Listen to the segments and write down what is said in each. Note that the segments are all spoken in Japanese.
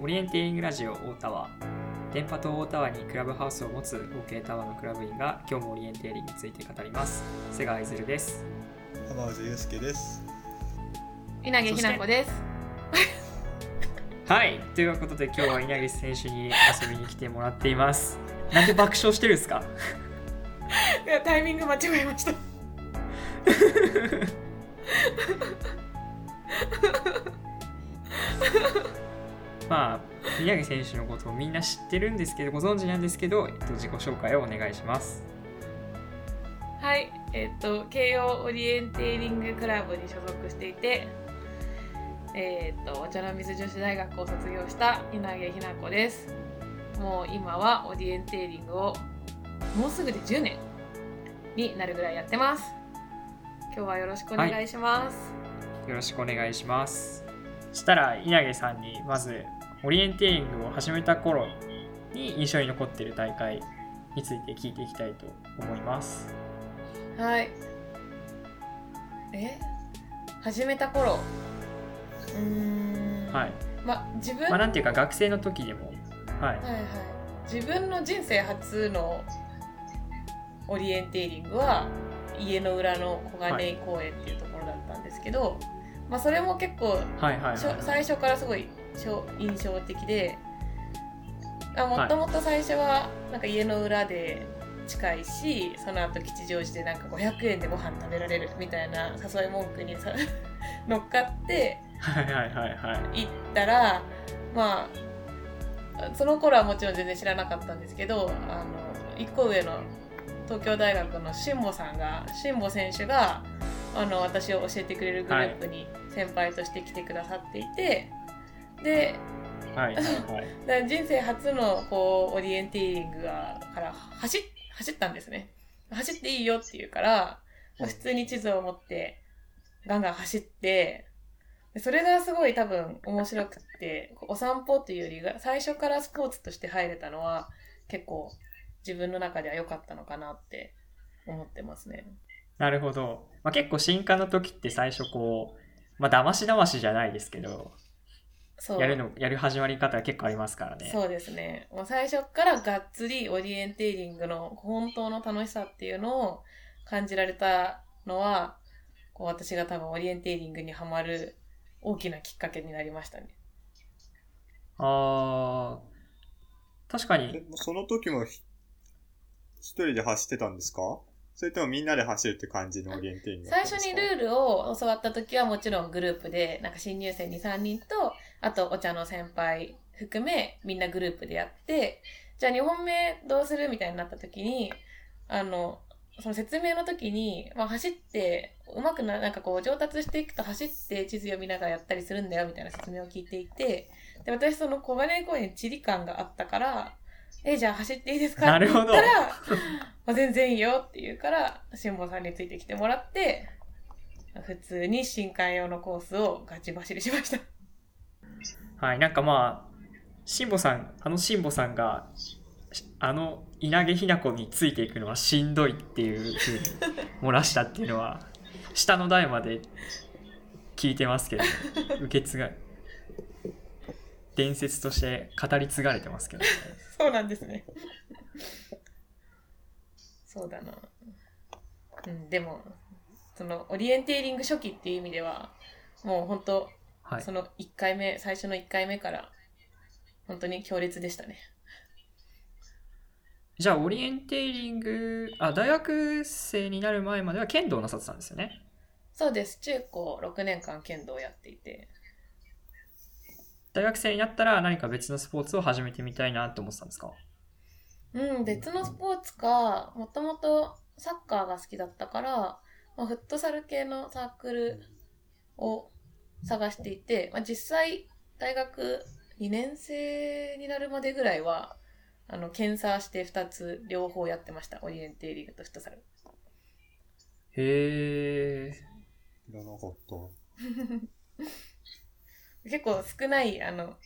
オリエンティリングラジオ大田は電波塔大田にクラブハウスを持つ合計タワーのクラブ員が今日もオリエンテーリングについて語ります。瀬川いずるです。浜内祐介です。稲毛ひな子です。はい。ということで今日は稲毛選手に遊びに来てもらっています。なんで爆笑してるんですか？いやタイミング間違えました まあ宮城選手のことをみんな知ってるんですけどご存知なんですけど、えっと、自己紹介をお願いします。はいえっ、と慶応オリエンテーリングクラブに所属していてえっ、とお茶の水女子大学を卒業した稲毛ひな子です。もう今はオリエンテーリングをもうすぐで10年になるぐらいやってます。今日はよろしくお願いします、よろしくお願いします。したら稲毛さんにまずオリエンテーリングを始めた頃に印象に残っている大会について聞いていきたいと思いますはい。え？始めた頃？うーん。はいま、自分、まあなんていうか学生の時でもはいはいはい。自分の人生初のオリエンテーリングは家の裏の小金井公園っていうところだったんですけど、まあそれも結構はいはいしょはい最初からすごい印象的であもともと最初はなんか家の裏で近いしその後吉祥寺でなんか500円でご飯食べられるみたいな誘い文句にさ 乗っかってはいはいはいはい。行ったらまあその頃はもちろん全然知らなかったんですけどあの1個上の東京大学の辛坊さんが辛坊選手があの私を教えてくれるグループに先輩として来てくださっていて、ではいはいはい。人生初のこうオリエンテーリングがから走っ走ったんですね。走っていいよって言うから、うん。普通に地図を持ってガンガン走ってでそれがすごい多分面白くってお散歩っていうよりが最初からスポーツとして入れたのは結構自分の中では良かったのかなって思ってますね。なるほど、まあ、結構新刊の時って最初こうまあ騙し騙しじゃないですけどやるのやる始まり方が結構ありますからね。そうですね。もう最初からがっつりオリエンテーリングの本当の楽しさっていうのを感じられたのは、こう私が多分オリエンテーリングにはまる大きなきっかけになりましたね。あー確かに。えその時もひ一人で走ってたんですか？それともみんなで走るって感じのオリエンテーリングだ最初にルールを教わった時はもちろんグループで、なんか新入生2、3人と、あとお茶の先輩含めみんなグループでやって、じゃあ2本目どうするみたいになった時に、あの、その説明の時に、まあ、走って、うまくな、なんかこう上達していくと走って地図読みながらやったりするんだよみたいな説明を聞いていて、で、私その小金井公園に地理感があったから、え、じゃあ走っていいですか？なるほどって言ったら、まあ、全然いいよって言うから、辛坊さんについてきてもらって、普通に新刊用のコースをガチ走りしました。はいなんかまあ辛坊さんあの辛坊さんがしあの稲毛ひな子についていくのはしんどいっていうふうに漏らしたっていうのは 下の代まで聞いてますけど受け継が伝説として語り継がれてますけどねそうなんですね。そうだな。うん、でも、そのオリエンテーリング初期っていう意味では、もう本当、はいその1回目、最初の1回目から、本当に強烈でしたね。じゃあオリエンテーリングあ大学生になる前までは剣道をなさってたんですよねそうです。中高6年間剣道をやっていて。大学生になったら何か別のスポーツを始めてみたいなって思ってたんですか？うん、別のスポーツか、もともとサッカーが好きだったから、まあ、フットサル系のサークルを探していて、まあ、実際、大学2年生になるまでぐらいは、あの、検査して2つ両方やってました。オリエンテーリングとフットサル。へえ知らなかった。結構少ない、あの、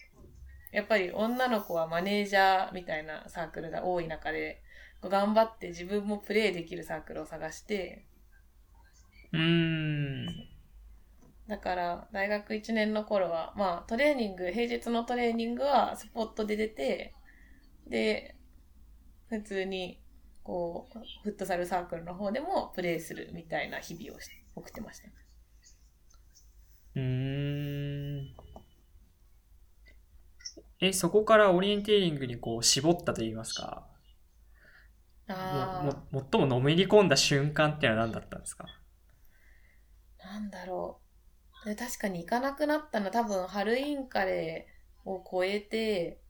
やっぱり女の子はマネージャーみたいなサークルが多い中で、こう頑張って自分もプレイできるサークルを探して、うーんだから、大学1年の頃は、まあ、トレーニング、平日のトレーニングはスポットで出て、で、普通に、こう、フットサルサークルの方でもプレーするみたいな日々をし送ってました。うーん。え、そこからオリエンテーリングにこう絞ったと言いますか、あもも最ものめり込んだ瞬間っていうのは何だったんですか？あ、なんだろう。で確かに行かなくなったのは多分ハルインカレーを超えて、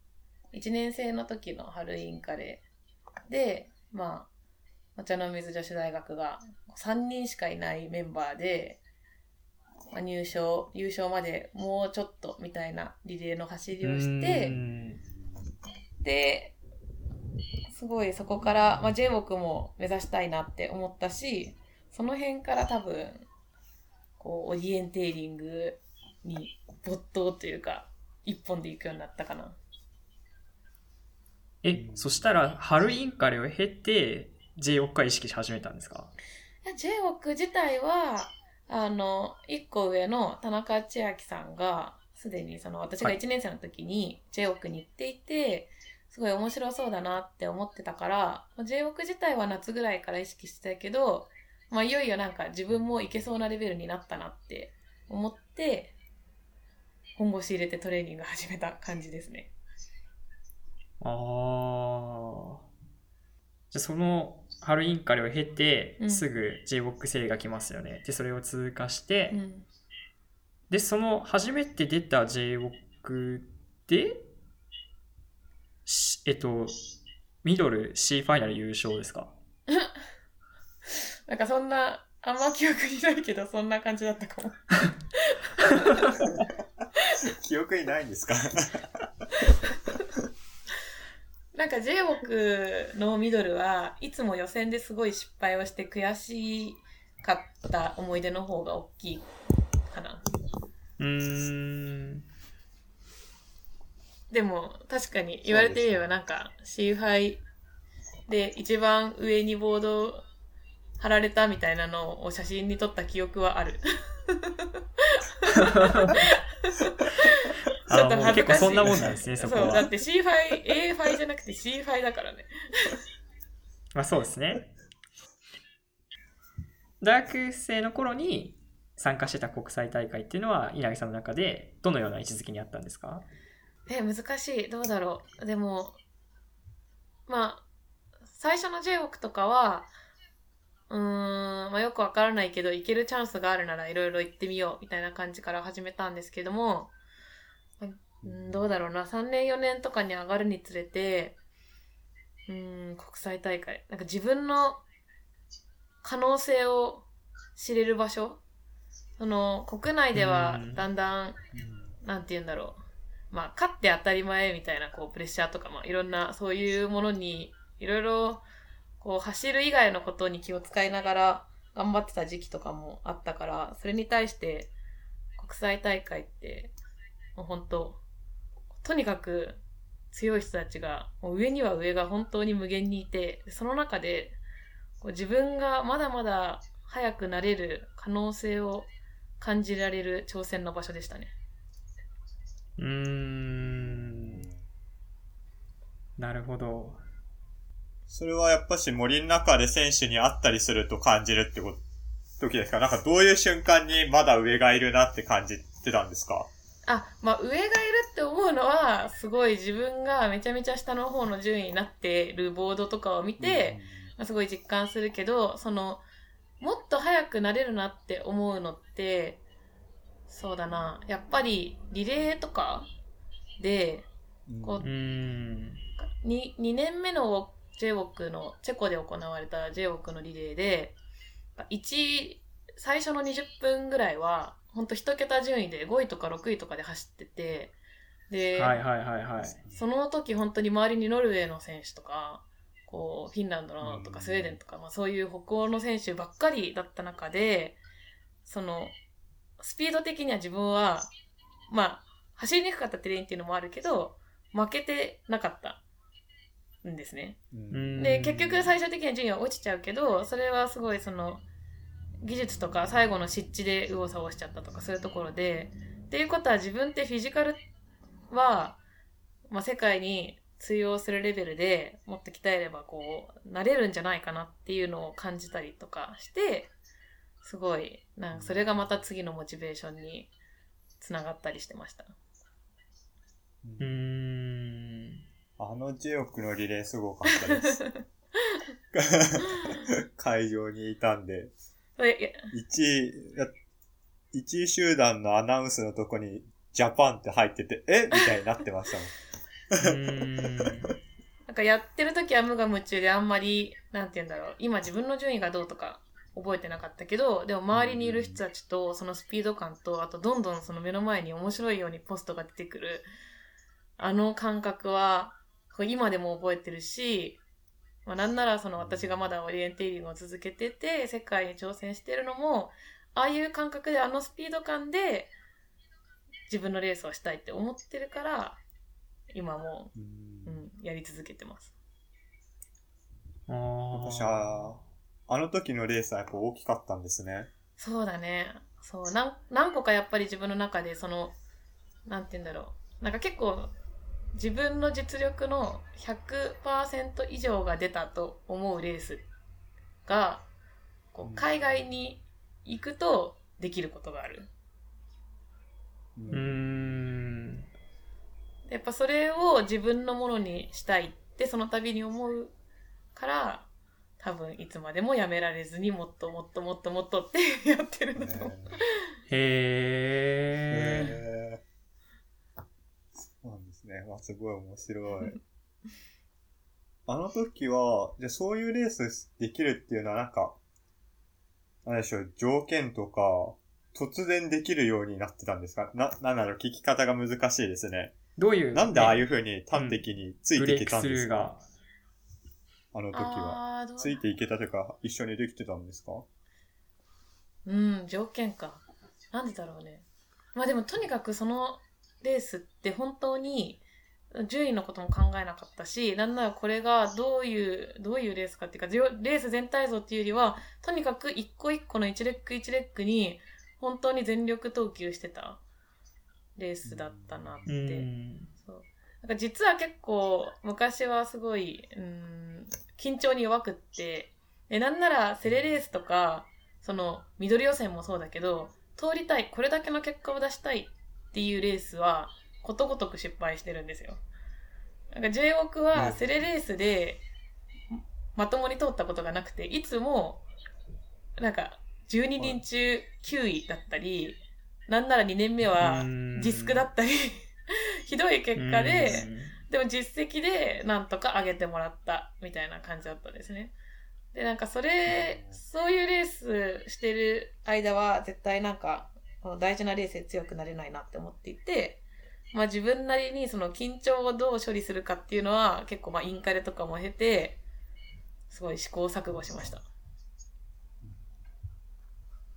1年生の時のハルインカレーで、まあ、お茶の水女子大学が3人しかいないメンバーで、まあ、入賞、優勝までもうちょっとみたいなリレーの走りをして、ん。で、すごいそこから、まあ、JWOC も目指したいなって思ったし、その辺から多分、こう、オリエンテーリングに没頭というか、一本で行くようになったかな。え、そしたら、ハルインカレを経て、J4 回意識し始めたんですか？いや JWOC 自体は、あの、一個上の田中千秋さんが、すでにその私がはい1年生の時に JWOC に行っていて、すごい面白そうだなって思ってたから、まあ JWOC 自体は夏ぐらいから意識してたけど、まあいよいよなんか自分も行けそうなレベルになったなって思って、本腰入れてトレーニング始めた感じですね。ああ。じゃあそのハルインカレを経て、うんすぐ J-WOC 生が来ますよね。で、それを通過して、うん。で、その初めて出た J-WOC で、しえっと、ミドル C ファイナル優勝ですか？なんかそんな、あんま記憶にないけど、そんな感じだったかも。記憶にないんですか？なんか J-WOC のミドルはいつも予選ですごい失敗をして悔しかった思い出の方が大きいかな。うーん。でも確かに言われてみればなんか C ファイで一番上にボード貼られたみたいなのを写真に撮った記憶はある。ちょっと恥ずかしい結構そんなもんなんですね、そこそう、だはっ。て C ファイ、A ファイじゃなくて C ファイだからね。まあそうですね。大学生の頃に参加してた国際大会っていうのは稲木さんの中でどのような位置づけにあったんですか？え、難しい。どうだろう。でも、まあ、最初の J-WOC とかは、うーん、まあよくわからないけど、行けるチャンスがあるならいろいろ行ってみよう、みたいな感じから始めたんですけども、うん、どうだろうな。3年4年とかに上がるにつれて、うーん、国際大会。なんか自分の可能性を知れる場所その、国内ではうんだんだん、なんて言うんだろう。まあ、勝って当たり前みたいな、こう、プレッシャーとか、まあ、いろんな、そういうものに、いろいろ、こう、走る以外のことに気を使いながら、頑張ってた時期とかもあったから、それに対して、国際大会って、もう本当とにかく強い人たちが、もう上には上が本当に無限にいて、その中で、こう自分がまだまだ速くなれる可能性を感じられる挑戦の場所でしたね。うーん。なるほど。それはやっぱし森の中で選手に会ったりすると感じるってこと、時ですか。なんかどういう瞬間にまだ上がいるなって感じてたんですか？あ、まあ上がいるって思うのは、すごい自分がめちゃめちゃ下の方の順位になってるボードとかを見て、まあすごい実感するけど、その、もっと速くなれるなって思うのって、そうだな、やっぱりリレーとかで、うんこうーん。2, 2年目の JWOC の、チェコで行われた JWOC のリレーで、1、最初の20分ぐらいは、ほんと一桁順位で5位とか6位とかで走ってて、で、はいはいはいはい。その時本当に周りにノルウェーの選手とか、こう、フィンランドのとかうんスウェーデンとか、まあそういう北欧の選手ばっかりだった中で、その、スピード的には自分は、まあ、走りにくかったテレインっていうのもあるけど、負けてなかったんですね。で、結局最終的には順位は落ちちゃうけど、それはすごいその、技術とか最後の湿地で右往左往しちゃったとかそういうところでっていうことは自分ってフィジカルは、まあ、世界に通用するレベルでもっと鍛えればこうなれるんじゃないかなっていうのを感じたりとかしてすごいなんかそれがまた次のモチベーションにつながったりしてました。うーん。あのジオクのリレーすごかったです。会場にいたんで、いやいや1位、1位集団のアナウンスのとこにジャパンって入ってて、え？みたいになってましたもん。ん。なんかやってる時は無我夢中であんまり、なんて言うんだろう、今自分の順位がどうとか覚えてなかったけど、でも周りにいる人たちとそのスピード感と、あとどんどんその目の前に面白いようにポストが出てくる、あの感覚は、こう今でも覚えてるし、まあ、なんならその私がまだオリエンテーリングを続けてて、世界に挑戦してるのも、ああいう感覚であのスピード感で自分のレースをしたいって思ってるから、今もうんん、やり続けてます。あー私は、あの時のレースはやっぱ大きかったんですね。そうだね。そう、なん何個かやっぱり自分の中で、その、なんて言うんだろう。なんか結構、自分の実力の100%以上が出たと思うレースが、こう海外に行くとできることがある。うん。やっぱそれを自分のものにしたいってその度に思うから、多分いつまでもやめられずにもっともっともっともっとって やってるんだと思う。へー。へーね。まあ、すごい面白い。あの時は、じゃあそういうレースできるっていうのはなんか、なんでしょう、条件とか、突然できるようになってたんですか？な、なんだろう、聞き方が難しいですね。どういう、なんでああいうね風に端的についブていけレイクスルーたんですか、が。あの時は。ついていけたというか、一緒にできてたんですか？うん、条件か。なんでだろうね。まあでもとにかくそのレースって本当に順位のことも考えなかったし、なんならこれがどういう、どういうレースかっていうか、レース全体像っていうよりは、とにかく一個一個の一レック一レックに本当に全力投球してたレースだったなって。うーん。そう。なんか実は結構昔はすごい、うん、緊張に弱くって、で、なんならセレレースとか、その緑予選もそうだけど、通りたい、これだけの結果を出したいっていうレースは、ことごとく失敗してるんですよ。なんか J オークうんはセレレースでまともに通ったことがなくて、いつも、なんか12人中9位だったり、なんなら2年目はディスクだったり、ひどい結果で、でも実績でなんとか上げてもらったみたいな感じだったんですね。で、なんかそれ、そういうレースしてる間は絶対なんか、この大事なレースで強くなれないなって思っていて、まあ自分なりにその緊張をどう処理するかっていうのは結構まあインカレとかも経て、すごい試行錯誤しました。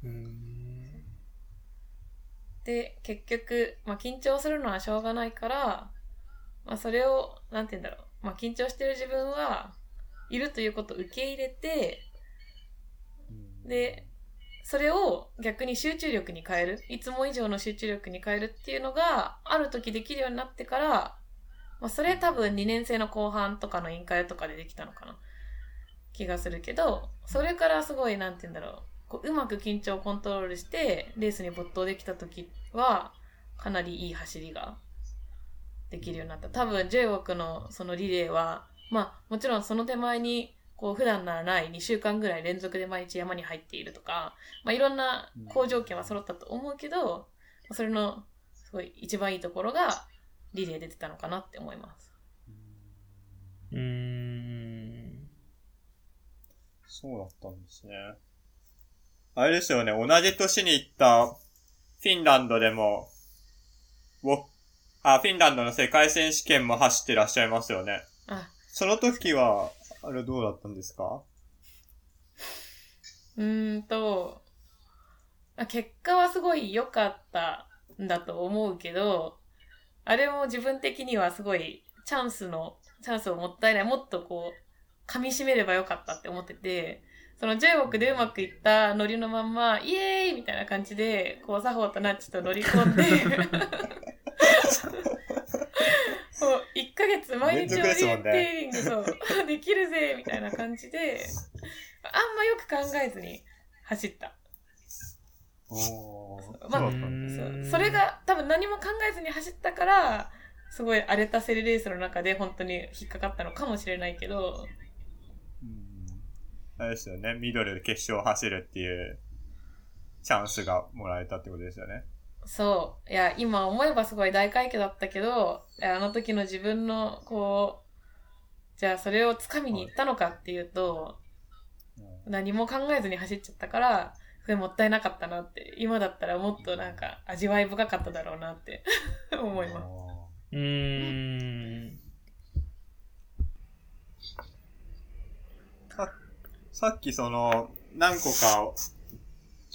うーん。で、結局、まあ緊張するのはしょうがないから、まあそれを、なんて言うんだろう。まあ緊張してる自分はいるということを受け入れて、で、それを逆に集中力に変える。いつも以上の集中力に変えるっていうのが、ある時できるようになってから、まあそれ多分2年生の後半とかの委員会とかでできたのかな。気がするけど、それからすごい、なんて言うんだろう。こううまく緊張をコントロールして、レースに没頭できた時は、かなりいい走りができるようになった。多分、j クのそのリレーは、まあ、もちろんその手前に、こう、普段ならない2週間ぐらい連続で毎日山に入っているとか、まあ、いろんな好条件は揃ったと思うけど、それの、すごい一番いいところが、リレーで出てたのかなって思います。うーん。そうだったんですね。あれですよね、同じ年に行ったフィンランドでも、あ、フィンランドの世界選手権も走ってらっしゃいますよね。あ、その時は、あれどうだったんですか？うーんと、結果はすごい良かったんだと思うけど、あれも自分的にはすごいチャンスの、チャンスをもったいない。もっとこう、噛み締めればよかったって思ってて、その中国でうまくいったノリのまんま、イエーイみたいな感じで、こう、作法とナッチと乗り込んで、もう1ヶ月毎日オリエンテーリングそうできるぜみたいな感じで、あんまよく考えずに走った。おー。まあそそれが多分何も考えずに走ったから、すごい荒れたセルレースの中で本当に引っかかったのかもしれないけど、うん。あれですよね、ミドルで決勝を走るっていうチャンスがもらえたってことですよね。そう。いや、今思えばすごい大快挙だったけど、あの時の自分の、こう、じゃあそれを掴みに行ったのかっていうと、うん何も考えずに走っちゃったから、それもったいなかったなって、今だったらもっとなんか味わい深かっただろうなって 思います。うーん。ささっきその、何個か、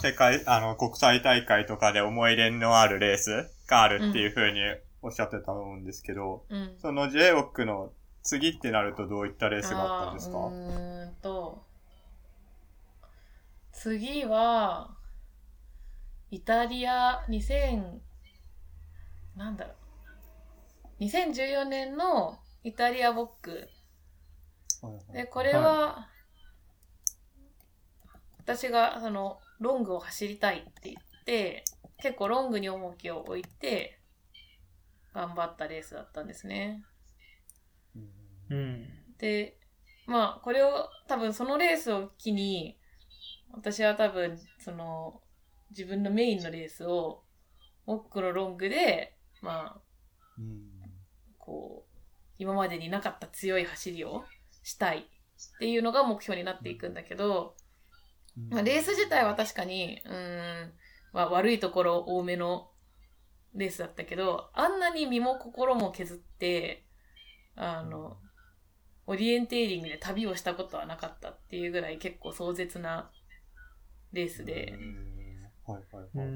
世界、あの、国際大会とかで思い入れのあるレースがあるっていう風におっしゃってたと思うんですけど、うん。その j オックの次ってなるとどういったレースがあったんですか？うーんと、次は、イタリア2000、なんだろう。2014年のイタリアボック。で、これは、私が、その、ロングを走りたいって言って、結構ロングに重きを置いて、頑張ったレースだったんですね。うんうん。で、まあ、これを、多分そのレースを機に、私は多分、その、自分のメインのレースを、モックのロングで、まあ、うんこう、今までになかった強い走りをしたいっていうのが目標になっていくんだけど、まあ、レース自体は確かに、うーん、まあ、悪いところ多めのレースだったけど、あんなに身も心も削って、あの、オリエンテーリングで旅をしたことはなかったっていうぐらい結構壮絶なレースで、うんはいはい。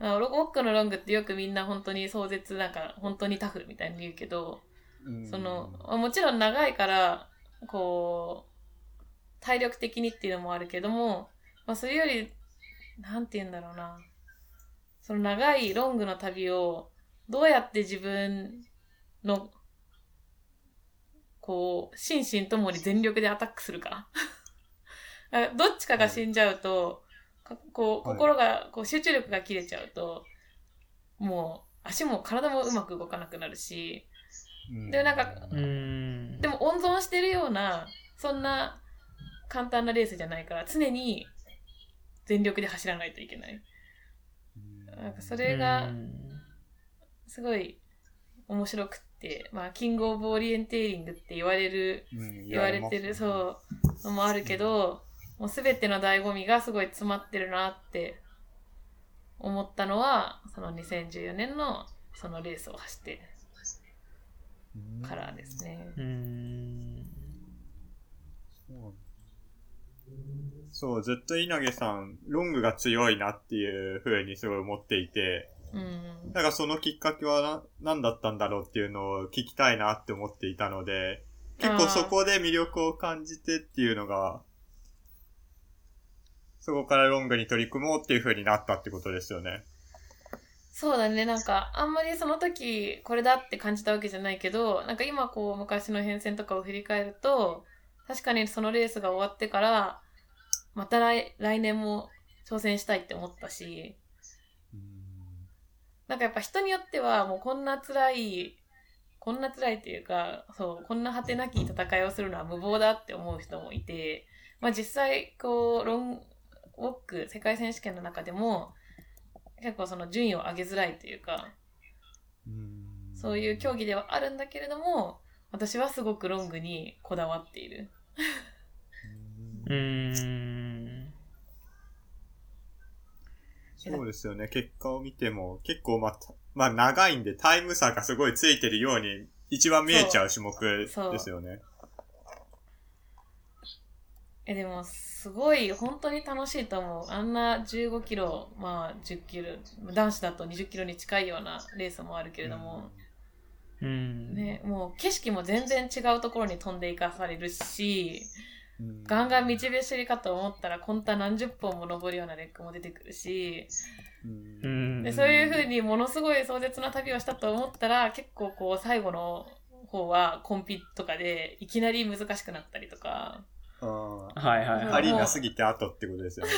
あロックのロングってよくみんな本当に壮絶なんか本当にタフみたいに言うけど、うん。その、まあもちろん長いから、こう、体力的にっていうのもあるけども、まあそれより、なんて言うんだろうな。その長いロングの旅を、どうやって自分の、こう、心身ともに全力でアタックするか。あ どっちかが死んじゃうと、かこう、はい心が、こう、集中力が切れちゃうと、もう、足も体もうまく動かなくなるし、うんでなんかうん。でも温存してるような、そんな簡単なレースじゃないから、常に全力で走らないといけない。うんなんかそれがすごい面白くって、まあ、キングオブオリエンテーリングって言われる、うん言われてる、そう、のもあるけど、もうすべての醍醐味がすごい詰まってるなって思ったのは、その2014年のそのレースを走ってうんからですね。うん。そうそう、ずっと稲毛さん、ロングが強いなっていう風にすごい思っていて、うん。だからそのきっかけはな何だったんだろうっていうのを聞きたいなって思っていたので、結構そこで魅力を感じてっていうのが、そこからロングに取り組もうっていう風になったってことですよね。そうだね、なんか、あんまりその時、これだって感じたわけじゃないけど、なんか今こう、昔の変遷とかを振り返ると、確かにそのレースが終わってから、また来来年も挑戦したいって思ったし、なんかやっぱ人によっては、もうこんな辛い、こんな辛いっていうか、そう、こんな果てなき戦いをするのは無謀だって思う人もいて、まあ実際、こう、ロン、ウォック、世界選手権の中でも、結構その順位を上げづらいというか、そういう競技ではあるんだけれども、私はすごくロングにこだわっている。うん。そうですよね。結果を見ても、結構まあ、たまあ長いんでタイム差がすごいついてるように、一番見えちゃう種目ですよね。え、でも、すごい、本当に楽しいと思う。あんな15キロ、まあ10キロ、男子だと20キロに近いようなレースもあるけれども、うん。ね、もう景色も全然違うところに飛んでいかされるし、うんガンガン道走りかと思ったら、コンタ何十本も登るようなレックも出てくるし、うん。うん。でそういう風にものすごい壮絶な旅をしたと思ったら、結構こう最後の方はコンピとかでいきなり難しくなったりとか、あはいはいはい。ーアリーナ過ぎて後ってことですよね。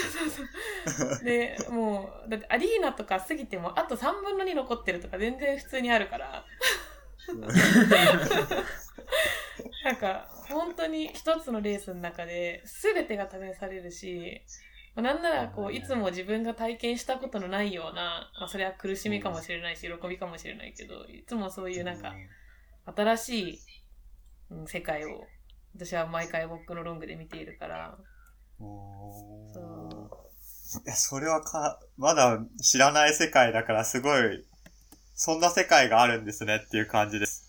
で、もう、だってアリーナとか過ぎてもあと3分の2残ってるとか全然普通にあるから、なんか、本当に一つのレースの中で全てが試されるし、まあなんならこう、いつも自分が体験したことのないような、まあ、それは苦しみかもしれないし、喜びかもしれないけど、いつもそういうなんか、新しい、うん世界を、私は毎回僕のロングで見ているから、そいやそれはか、まだ知らない世界だからすごい、そんな世界があるんですねっていう感じです。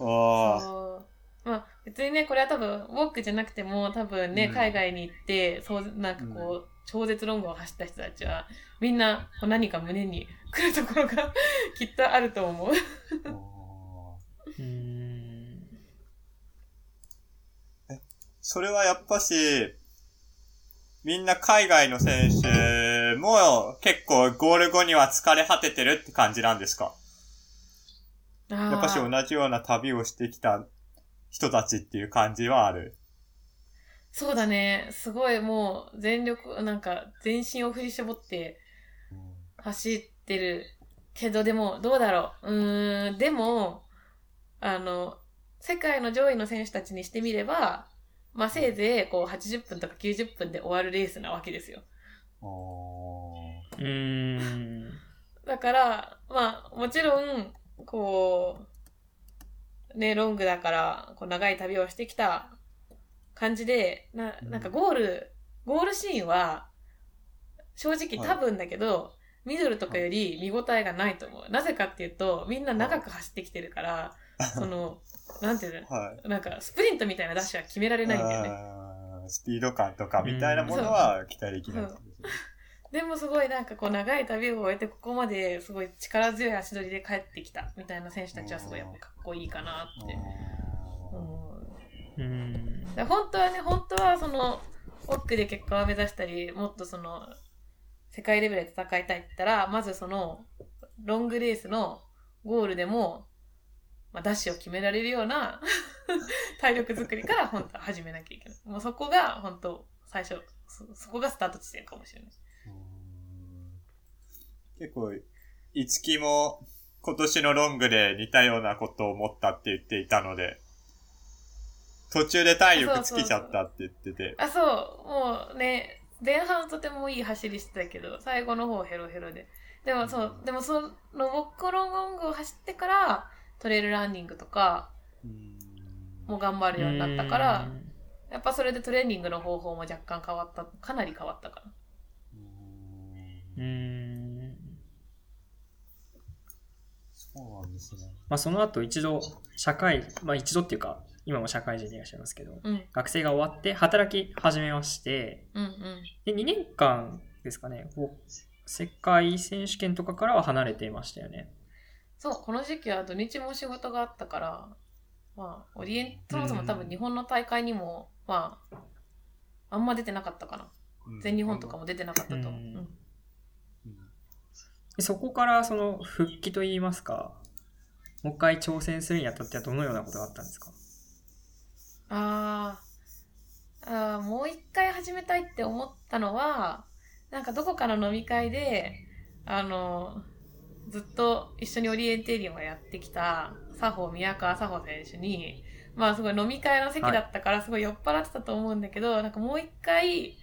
ああ。まあ別にね、これは多分、ウォークじゃなくても、多分ね、うん。海外に行って、そう、なんかこう、超絶ロングを走った人たちは、みんなこう何か胸に来るところが きっとあると思う。それはやっぱし、みんな海外の選手も結構ゴール後には疲れ果ててるって感じなんですか？ややっぱし同じような旅をしてきた人たちっていう感じはある。そうだね。すごいもう全力、なんか全身を振り絞って走ってるけど、でもどうだろう。うーん、でも、あの、世界の上位の選手たちにしてみれば、まあせいぜいこう80分とか90分で終わるレースなわけですよ。おーうん。だから、まあもちろん、こう、ね、ロングだから、こう長い旅をしてきた感じで、な、なんかゴール、ゴールシーンは、正直はい。多分だけど、ミドルとかより見応えがないと思う。なぜかっていうと、みんな長く走ってきてるから、その、なんていうの、はい。なんかスプリントみたいなダッシュは決められないんだよね。スピード感とかみたいなものは期待できないってことでもすごいなんかこう長い旅を終えてここまですごい力強い足取りで帰ってきたみたいな選手たちはすごいやっぱかっこいいかなって思う。うん。で本当はね、本当はその、奥で結果を目指したり、もっとその、世界レベルで戦いたいって言ったら、まずその、ロングレースのゴールでも、まあ、ダッシュを決められるような 体力作りから本当は始めなきゃいけない。もうそこが本当、最初、そそこがスタート地点かもしれない。うん結構、いつきも今年のロングで似たようなことを思ったって言っていたので、途中で体力尽きちゃったって言ってて。あ、そう、もうね、前半とてもいい走りしてたけど、最後の方ヘロヘロで。でもそう、でもその、ウォッコロンゴングを走ってから、トレイルランニングとかうんも頑張るようになったから、やっぱそれでトレーニングの方法も若干変わった、かなり変わったかな。うん。うん。そうなんですね。まあその後一度、社会、まあ一度っていうか、今も社会人でいらっしゃいますけど、うん、学生が終わって働き始めまして、うん、うん。で、2年間ですかね、こう世界選手権とかからは離れていましたよね。そう、この時期は土日も仕事があったから、まあ、オリエン、そもそも多分日本の大会にも、まあ、あんま出てなかったかな。全日本とかも出てなかったと思う。うんそこからその復帰といいますか、もう一回挑戦するにあたってはどのようなことがあったんですか？ああ、もう一回始めたいって思ったのは、なんかどこかの飲み会で、あの、ずっと一緒にオリエンテーリウムをやってきた、佐保、宮川佐保選手に、まあすごい飲み会の席だったからすごい酔っ払ってたと思うんだけど、なんかもう一回、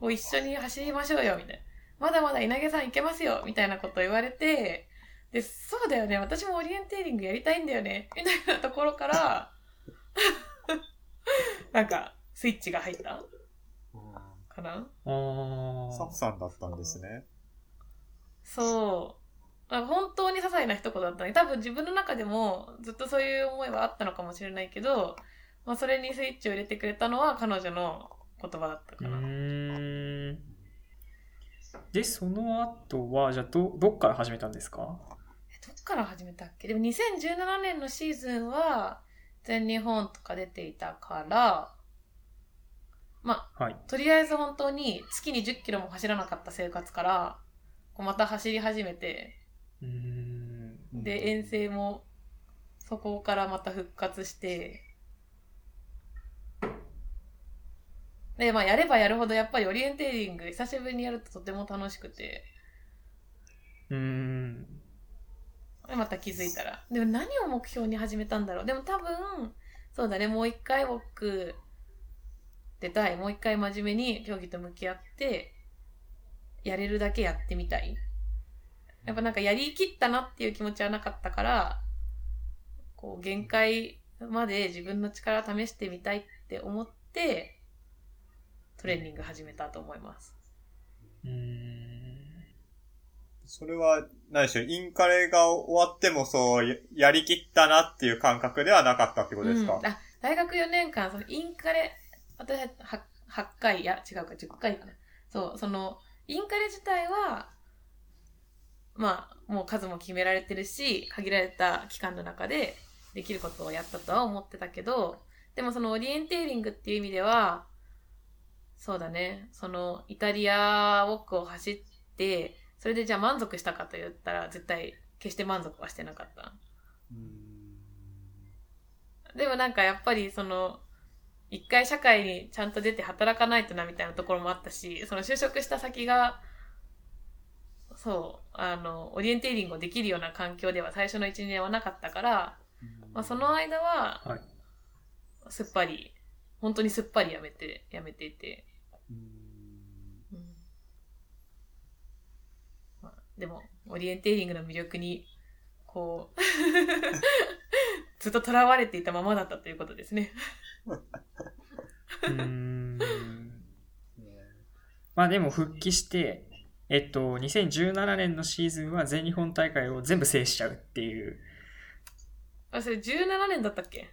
こう一緒に走りましょうよ、みたいな。まだまだ稲毛さんいけますよ、みたいなこと言われて、で、そうだよね、私もオリエンテーリングやりたいんだよね、みたいなところから、なんか、スイッチが入った？かな？あサフさんだったんですね。そう。なんか本当に些細な一言だったね。多分自分の中でもずっとそういう思いはあったのかもしれないけど、まあそれにスイッチを入れてくれたのは彼女の言葉だったうかな。で、その後は、じゃあど、どっから始めたんですか？えどっから始めたっけ？でも2017年のシーズンは全日本とか出ていたから、まあ、はい。とりあえず本当に月に10キロも走らなかった生活から、こうまた走り始めて、うーん。で、遠征もそこからまた復活して、で、まあ、やればやるほどやっぱりオリエンテーリング久しぶりにやるととても楽しくて、うーん。でまた気づいたら。でも何を目標に始めたんだろう。でも多分、そうだね、もう一回僕、出たい。もう一回真面目に競技と向き合って、やれるだけやってみたい。やっぱなんかやりきったなっていう気持ちはなかったから、こう限界まで自分の力を試してみたいって思って、トレーニング始めたと思います。うーん。それは、何でしょう、インカレが終わってもそう、ややりきったなっていう感覚ではなかったってことですか、うん、あ大学4年間、そのインカレ、私は 8, 8回、いや、違うか、10回かな。そう、その、インカレ自体は、まあ、もう数も決められてるし、限られた期間の中でできることをやったとは思ってたけど、でもそのオリエンテーリングっていう意味では、そうだね、そのイタリアウォークを走って、それでじゃあ満足したかと言ったら、絶対決して満足はしてなかった。でもなんかやっぱりその、一回社会にちゃんと出て働かないとなみたいなところもあったし、その就職した先が、そう、あの、オリエンテーリングをできるような環境では最初の1、2年はなかったから、まあその間は、はい。すっぱり、本当にすっぱりやめて、やめていて。うんまあ、でも、オリエンテーリングの魅力に、こう、ずっと囚われていたままだったということですね。うーん。まあでも復帰して、えっと、2017年のシーズンは全日本大会を全部制しちゃうっていう。あ、それ17年だったっけ？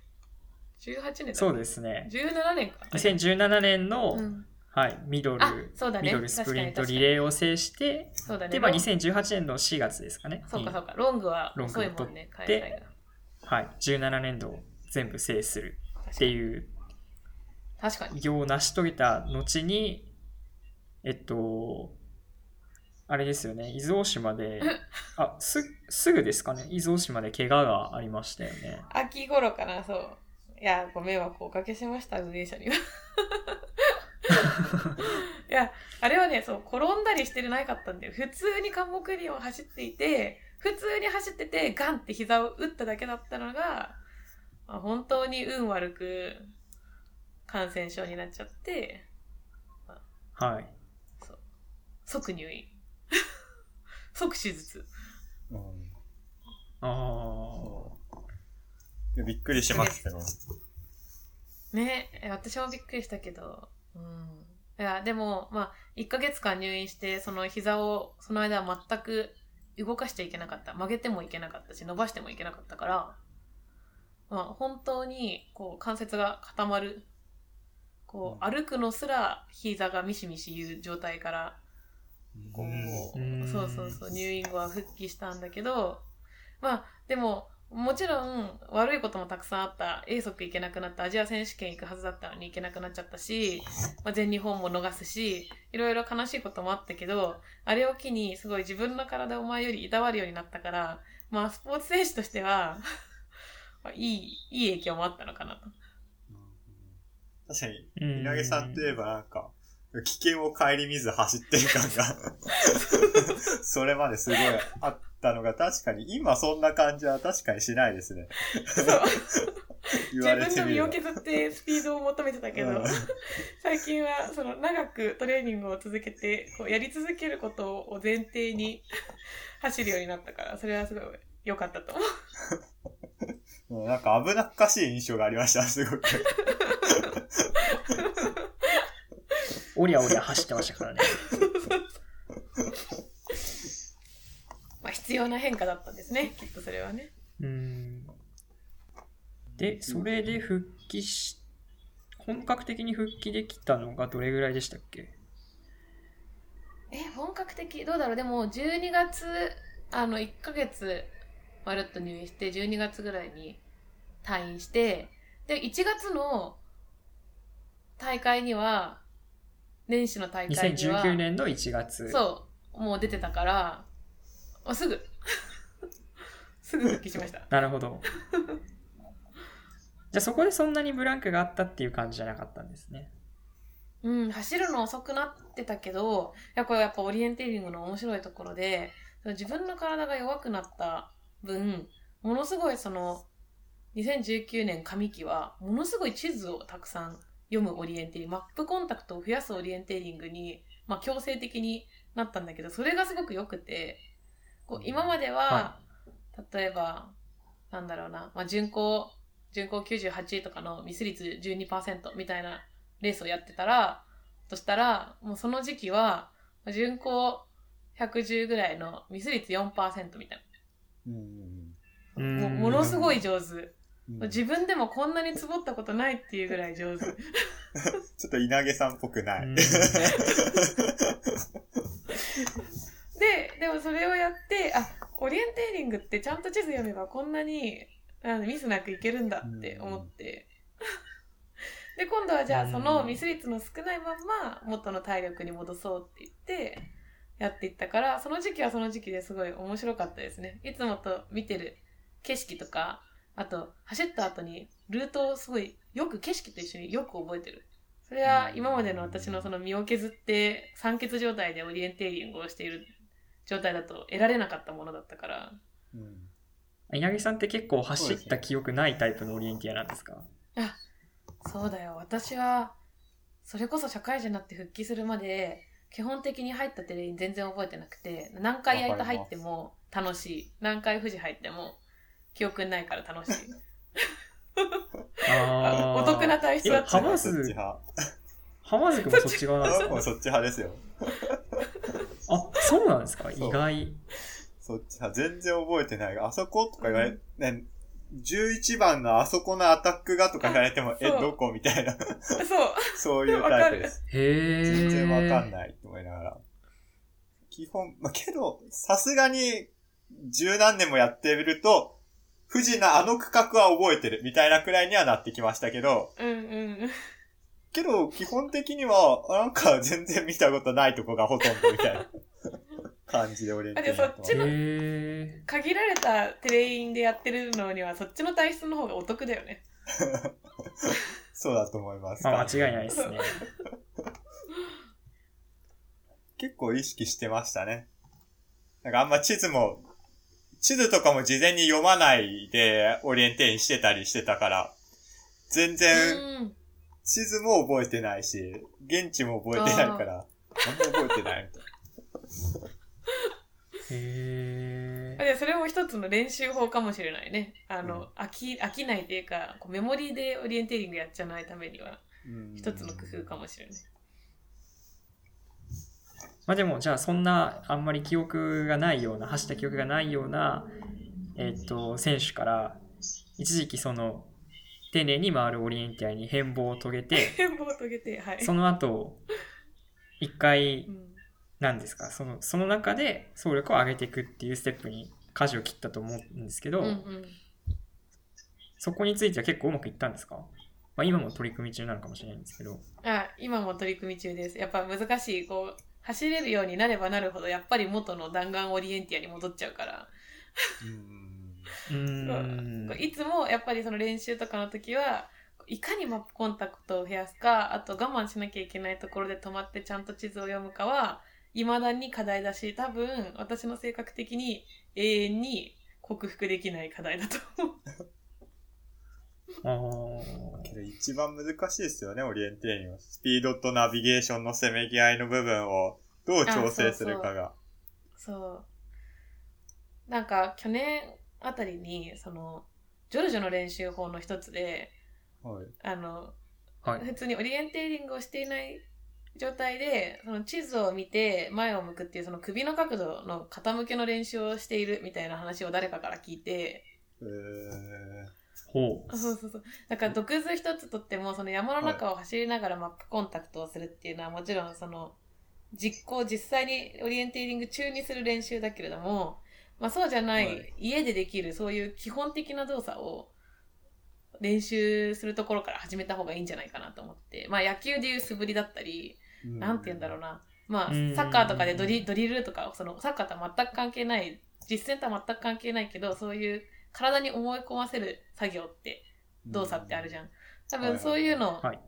?18 年そうですね。17年か。2017年の、うん、はい、ミドあル、そうだねミドルスプリントリレーを制して、そうだね。で、まあロン2018年の4月ですかね。そうかそうか。ロングはロング遅いもんね、海外が。はい、17年度を全部制するっていう確かに。偉業を成し遂げた後に、えっと、あれですよね、伊豆大島で、あ、す、すぐですかね、伊豆大島で怪我がありましたよね。秋頃かな、そう。いや、ご迷惑をおかけしました、運営者には。いや、あれはね、そう、転んだりしてないかったんだよ。普通に関木林を走っていて、普通に走ってて、ガンって膝を打っただけだったのが、まあ本当に運悪く感染症になっちゃって、はい。そう即入院。即手術。うんああ。びっくりしましたよ。ねえ私もびっくりしたけど、うん。いや、でも、まあ、1ヶ月間入院して、その膝を、その間は全く動かしちゃいけなかった。曲げてもいけなかったし、伸ばしてもいけなかったから、まあ、本当に、こう、関節が固まる。こう、うん歩くのすら、膝がミシミシ言う状態から、こう、うんそうそうそう、入院後は復帰したんだけど、まあ、でも、もちろん悪いこともたくさんあった。永足行けなくなった。アジア選手権行くはずだったのに行けなくなっちゃったし、まあ、全日本も逃すし、いろいろ悲しいこともあったけど、あれを機にすごい自分の体を前よりいたわるようになったから、まあ、スポーツ選手としては、まあいい、いい影響もあったのかなと。確かに、うん稲毛さんといえばなんか、危険を顧みず走ってる感が、それまですごいあったのが確かに、今そんな感じは確かにしないですね。そう。言自分の身を。削ってスピードを求めてたけど、うん最近はその長くトレーニングを続けてこうやり続けることを前提に走るようになったからそれはすごい良かったと思う。うんなんか危なっかしい印象がありました、すごく。おりゃおりゃ走ってましたからね。まあ必要な変化だったんですねきっとそれはね。うん。で、それで復帰し、本格的に復帰できたのがどれぐらいでしたっけ？え本格的どうだろうでも12月あの1ヶ月まるっと入院して12月ぐらいに退院してで1月の大会には年始の大会には。2019年の1月。そう、もう出てたから、あすぐ、すぐ復帰しました。なるほど。じゃあそこでそんなにブランクがあったっていう感じじゃなかったんですね。うん、走るの遅くなってたけど、いや、これやっぱオリエンテーリングの面白いところで、自分の体が弱くなった分、ものすごいその、2019年上期は、ものすごい地図をたくさん読むオリエンテーリング、マップコンタクトを増やすオリエンテーリングに、まあ強制的になったんだけど、それがすごく良くて、こう今までは、は例えば、なんだろうな、まあ巡航、巡航98とかのミス率12%みたいなレースをやってたら、としたら、もうその時期は、巡航110ぐらいのミス率4%みたいうんうな。もんものすごい上手。うん自分でもこんなにつぼったことないっていうぐらい上手。ちょっと稲毛さんっぽくない。うんで、でもそれをやって、あ、オリエンテーリングってちゃんと地図読めばこんなにあのミスなくいけるんだって思って。で、今度はじゃあそのミス率の少ないまんま元の体力に戻そうって言ってやっていったから、その時期はその時期ですごい面白かったですね。いつもと見てる景色とか、あと走った後にルートをすごいよく景色と一緒によく覚えてる。それは今までの私のその身を削って酸欠状態でオリエンテーリングをしている状態だと得られなかったものだったから。うん稲毛さんって結構走った記憶ないタイプのオリエンティアなんですか？そうだよ。私は、それこそ社会人になって復帰するまで、基本的に入ったテレイン全然覚えてなくて、何回やいた入っても楽しい。何回富士入っても記憶にないから楽しい。お得な体質だった。え浜津そっち派。浜津くんもそっち側なんですかそっち派ですよ。あ、そうなんですか？意外。そっち派。全然覚えてない。あそことか言われ、ね、11番のあそこのアタックがとか言われても、え、そうどこ？みたいな。そう。そういうタイプです。へー。全然わかんないと思いながら。基本、まあ、けど、さすがに、十何年もやってると、富士のあの区画は覚えてるみたいなくらいにはなってきましたけど、うんうん。けど、基本的には、なんか全然見たことないとこがほとんどみたいな感じで俺にあでもそっちへのー。限られたテレインでやってるのには、そっちの体質の方がお得だよね。そうだと思います。まあ間違いないですね。結構意識してましたね。なんかあんま地図も、地図とかも事前に読まないでオリエンテーリングしてたりしてたから、全然うん。地図も覚えてないし、現地も覚えてないから、あんま覚えてないみたいへー。でそれも一つの練習法かもしれないね。あの、飽き、飽きないっていうか、こうメモリーでオリエンテーリングやっちゃないためには、一つの工夫かもしれない。まあでも、じゃあそんなあんまり記憶がないような、走った記憶がないような、えっと、選手から、一時期その、丁寧に回るオリエンティアに変貌を遂げて、変貌を遂げて、はい。その後、一回う、んなんですか、その、その中で総力を上げていくっていうステップに舵を切ったと思うんですけど、うんうんそこについては結構うまくいったんですか？まあ今も取り組み中なのかもしれないんですけど。あ今も取り組み中です。やっぱ難しい、こう、走れるようになればなるほど、やっぱり元の弾丸オリエンティアに戻っちゃうから、うんうーん。こういつもやっぱりその練習とかの時は、いかにマップコンタクトを増やすか、あと我慢しなきゃいけないところで止まってちゃんと地図を読むかは、未だに課題だし、多分私の性格的に永遠に克服できない課題だと思う。けど一番難しいですよね、オリエンテーリングは。スピードとナビゲーションのせめぎ合いの部分をどう調整するかが。そう。なんか去年あたりに、その、ジョルジョの練習法の一つで、はい。あの、はい。普通にオリエンテーリングをしていない状態で、その地図を見て前を向くっていうその首の角度の傾けの練習をしているみたいな話を誰かから聞いて、えー、ほう。そうそうそう。だから毒図一つとっても、その山の中を走りながらマップコンタクトをするっていうのはもちろんその実行、実際にオリエンテーリング中にする練習だけれども、まあそうじゃない、はい家でできるそういう基本的な動作を練習するところから始めた方がいいんじゃないかなと思って、まあ野球でいう素振りだったり、なんて言うんだろうな。まあ、うんサッカーとかでドリドリルとか、そのサッカーとは全く関係ない、実践とは全く関係ないけど、そういう体に思い込ませる作業って、動作ってあるじゃん。多分そういうの、はい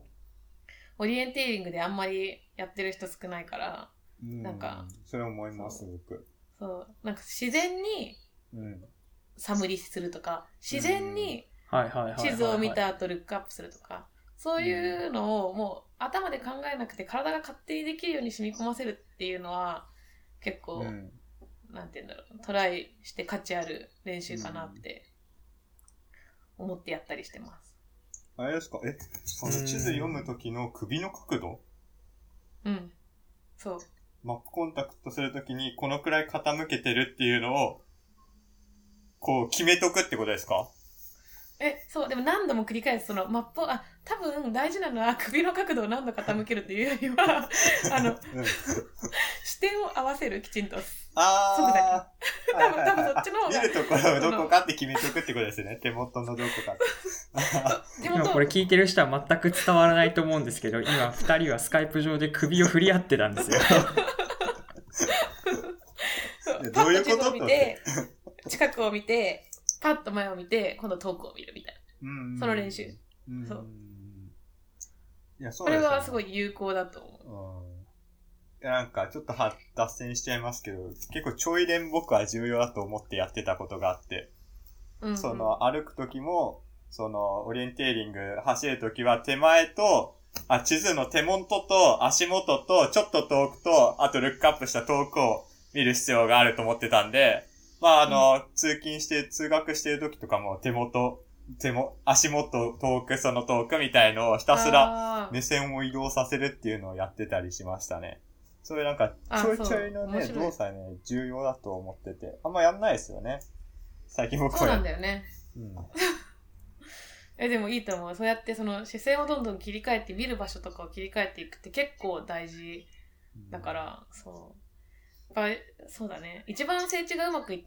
オリエンテーリングであんまりやってる人少ないから、うんなんか、それ思います、僕。そう、なんか自然にうん。サムリするとか、自然に。地図を見た後ルックアップするとか、そういうのをもう頭で考えなくて体が勝手にできるように染み込ませるっていうのは結構、うん。なんて言うんだろう、トライして価値ある練習かなって思ってやったりしてます。あれですか？え、その地図読むときの首の角度？うん。そう。マップコンタクトするときにこのくらい傾けてるっていうのを、こう決めとくってことですか？え、そう、でも何度も繰り返す、そのマップを、あ、多分大事なのは 首の角度を何度傾けるっていうよりは、あの、うん。視点を合わせる、きちんと。あー。多分、多分そっちの方が見るところをどこかって決めとくってことですね。手元のどこかって。手元今これ聞いてる人は全く伝わらないと思うんですけど、今二人はスカイプ上で首を振り合ってたんですよ。どういうこと？を見て、近くを見て、パッと前を見て、今度遠くを見るみたいな。うん。その練習。うん。そう。いや、そうこれはすごい有効だと思う。ん。いやなんかちょっとは脱線しちゃいますけど、結構ちょい練僕は重要だと思ってやってたことがあって、う。うんうん、その歩くときも、そのオリエンテーリング走るときは手前と、あ、地図の手元と足元とちょっと遠くと、あとルックアップした遠くを見る必要があると思ってたんで、まああの、通勤して通学してるときとかも手元、手も、足元遠くその遠くみたいのをひたすらら目線を移動させるっていうのをやってたりしましたね。そういうなんか、あちょいちょいのね、動作ね、重要だと思ってて、あんまやんないですよね。最近僕そうなんだよね。うん。え、でもいいと思う。そうやってその視線をどんどん切り替えて、見る場所とかを切り替えていくって結構大事だか、ら、そう。やっぱり、そうだね。一番整地がうまくい、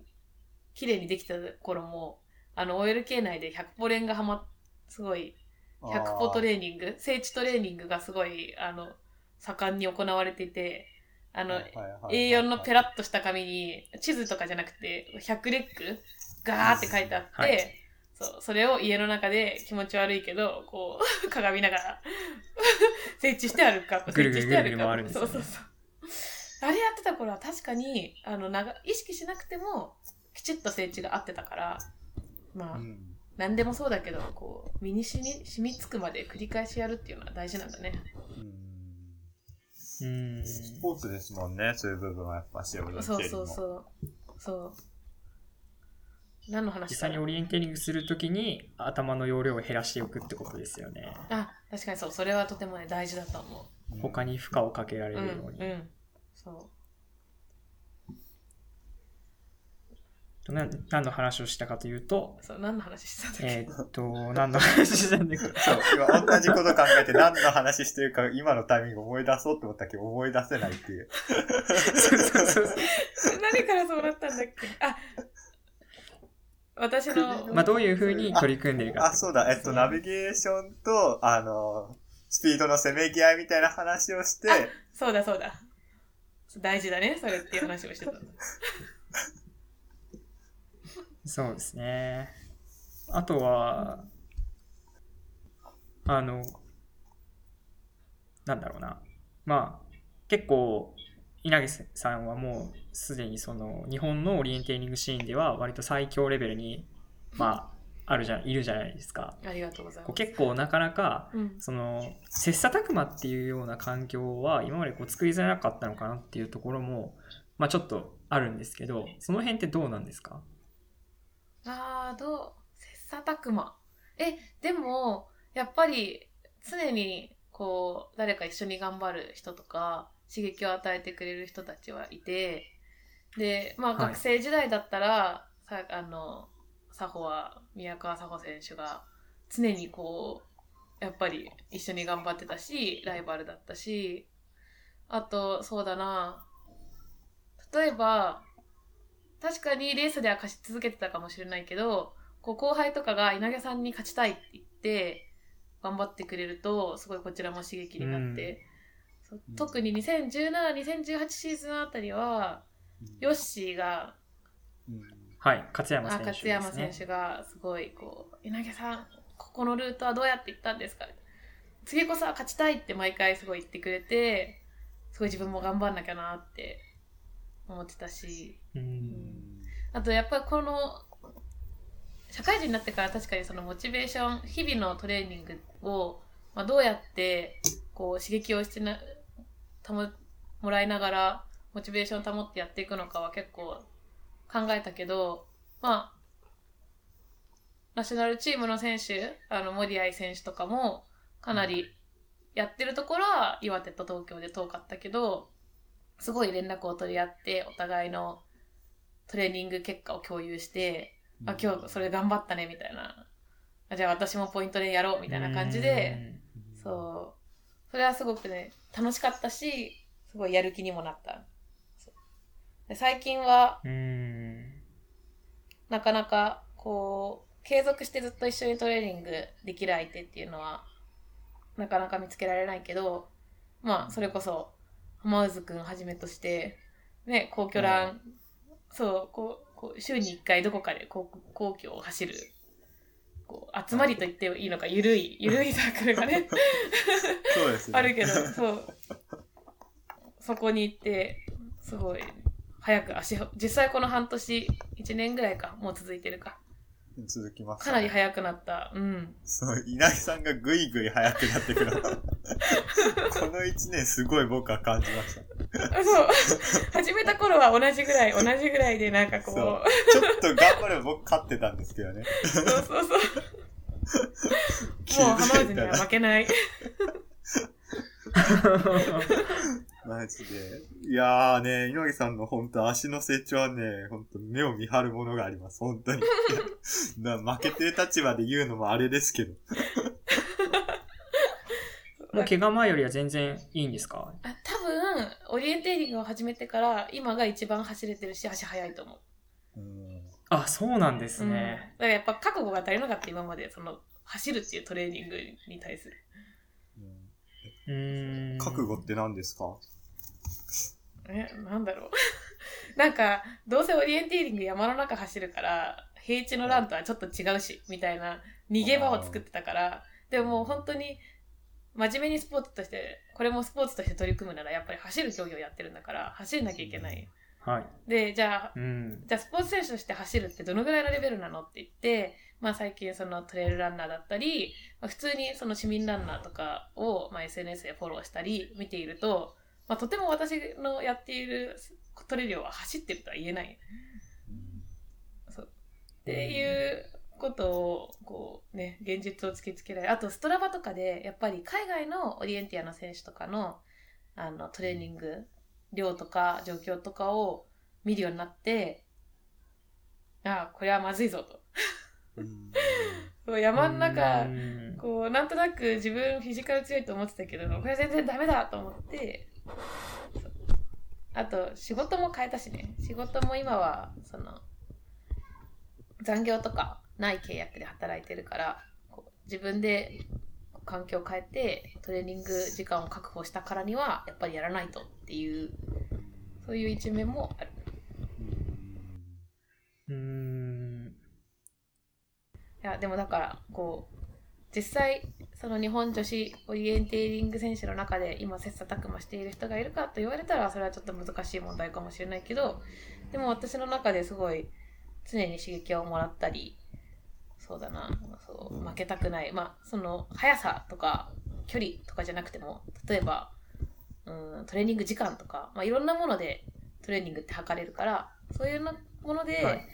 綺麗にできた頃も、あの、OLK 内で100ポレンがはまっ、すごい、100ポトレーニング、整地トレーニングがすごい、あの、盛んに行われていて、あの、A4 のペララッとした紙に地図とかじゃなくて100レックガーって書いてあって、はい。そうそれを家の中で気持ち悪いけどこう 鏡見ながら 整地して歩くかぐるぐる整地して歩くぐるぐる回るんですよね。そうそうそうあれやってた頃は確かにあの長意識しなくてもきちっと整地が合ってたからまあ、うん。何でもそうだけどこう身に染み染みつくまで繰り返しやるっていうのは大事なんだね。うん。うん。スポーツですもんね、そういう部分はやっぱそうそうそう。そう。何の話実際にオリエンテーリングするときに頭の容量を減らしておくってことですよね。あ確かにそう。それはとてもね大事だと思う。ん。他に負荷をかけられう、うんるように。うん、そとな何の話をしたかというと、うそう何の話してたんだっけ、えーっと、何の話したんだっけ？そう、今同じこと考えて何の話してるか今のタイミング思い出そうと思ったけど思い出せないっていう。そうそうそうそう。何からそうなったんだっけ？あ私のまあ、どういうふうに取り組んでるかあ、そうだ、えっと、ナビゲーションと、あの、スピードのせめぎ合いみたいな話をして、そうだそうだ大事だねそれっていう話をしてたそうですね。あとは、あの、なんだろうな。まあ、結構、稲毛さんはもうすでにその日本のオリエンテーリングシーンでは割と最強レベルに、まああ、あるじゃいるじゃないですか。ありがとうございます。結構なかなかうん。その切磋琢磨っていうような環境は今までこう作りづらかったのかなっていうところも、まあ、ちょっとあるんですけどその辺ってどうなんですか？あーどう？切磋琢磨。えでもやっぱり常にこう誰か一緒に頑張る人とか刺激を与えてくれる人たちはいてでまあはい。学生時代だったら、さあの佐穂は宮川佐穂選手が常にこうやっぱり一緒に頑張ってたしライバルだったしあとそうだな例えば確かにレースでは勝ち続けてたかもしれないけどこう後輩とかが稲毛さんに勝ちたいって言って頑張ってくれるとすごいこちらも刺激になって、そう特に2017、2018シーズンあたりは、ヨッシーが、うんはい、勝山あ選手です、勝ね。山選手がすごいこう「稲毛さんここのルートはどうやって行ったんですか?」次こそは勝ちたいって毎回すごい言ってくれてすごい自分も頑張んなきゃなって思ってたしう。うんんあとやっぱりこの社会人になってから確かにそのモチベーション日々のトレーニングを、まあ、どうやってこう刺激をしてなたももらいながらモチベーションを保ってやっていくのかは結構考えたけどまあナショナルチームの選手あの森合選手とかもかなりやってるところは岩手と東京で遠かったけどすごい連絡を取り合ってお互いのトレーニング結果を共有して、あ、今日それ頑張ったねみたいな。あじゃあ私もポイントでやろうみたいな感じで、そう。それはすごくね、楽しかったし、すごいやる気にもなった。最近は。なかなか、こう、継続してずっと一緒にトレーニングできる相手っていうのは、なかなか見つけられないけど、まあ、それこそ、浜渦くんはじめとして、ね、皇居ラン、そう、こう、こう週に1回どこかで皇皇居を走る、こう、集まりと言っていいのか、ゆるい、ゆるいサークルがね、そうですね。あるけど、そう。そこに行って、すごい、早く足を、実際この半年、1年ぐらいか、もう続いてるか。続きます、かなり早くなった。うん。そう、稲木さんがぐいぐい速くなってくる。この一年すごい僕は感じました。あそう。始めた頃は同じぐらい、同じぐらいでなんかこう、そうちょっと頑張れば僕勝ってたんですけどね。そうそうそう。気もう浜づいたら内には負けない。マジで。いやーね、稲木さんの本当足の成長はね、本当目を見張るものがあります。本当に。な負けてる立場で言うのもあれですけど。もう怪我前よりは全然いいんですか？あ多分、オリエンテーリングを始めてから、今が一番走れてるし、足速いと思う。うんあ、そうなんですうん。だね。からやっぱ覚悟が足りなかった、今まで、その、走るっていうトレーニングに対する。覚悟って何ですか？え、なんだろう。なんか、どうせオリエンテーリング山の中走るから、平地のランとはちょっと違うし、みたいな逃げ場を作ってたから、でももう本当に、真面目にスポーツとして、これもスポーツとして取り組むなら、やっぱり走る競技をやってるんだから、走んなきゃいけない。はい。で、じゃあ、うん。じゃあスポーツ選手として走るってどのぐらいのレベルなのって言って、まあ最近そのトレイルランナーだったり、まあ、普通にその市民ランナーとかを、まあ、SNS でフォローしたり見ていると、まあとても私のやっているトレイルは走ってるとは言えない。そうっていうことを、こうね、現実を突きつけられ。あと、ストラバとかで、やっぱり海外のオリエンティアの選手とかの、あの、トレーニング、量とか状況とかを見るようになって、ああ、これはまずいぞと。山の中う、んこう、なんとなく自分フィジカル強いと思ってたけど、これ全然ダメだと思って、あと、仕事も変えたしね。仕事も今は、その、残業とかない契約で働いてるから、自分で環境を変えてトレーニング時間を確保したからには、やっぱりやらないとっていう、そういう一面もある。うーん。いや、でもだから、こう、実際、その日本女子オリエンテーリング選手の中で今切磋琢磨している人がいるかと言われたらそれはちょっと難しい問題かもしれないけどでも私の中ですごい常に刺激をもらったりそうだなそう負けたくないまあその速さとか距離とかじゃなくても例えばうんトレーニング時間とか、まあ、いろんなものでトレーニングって測れるからそういうのもので、はい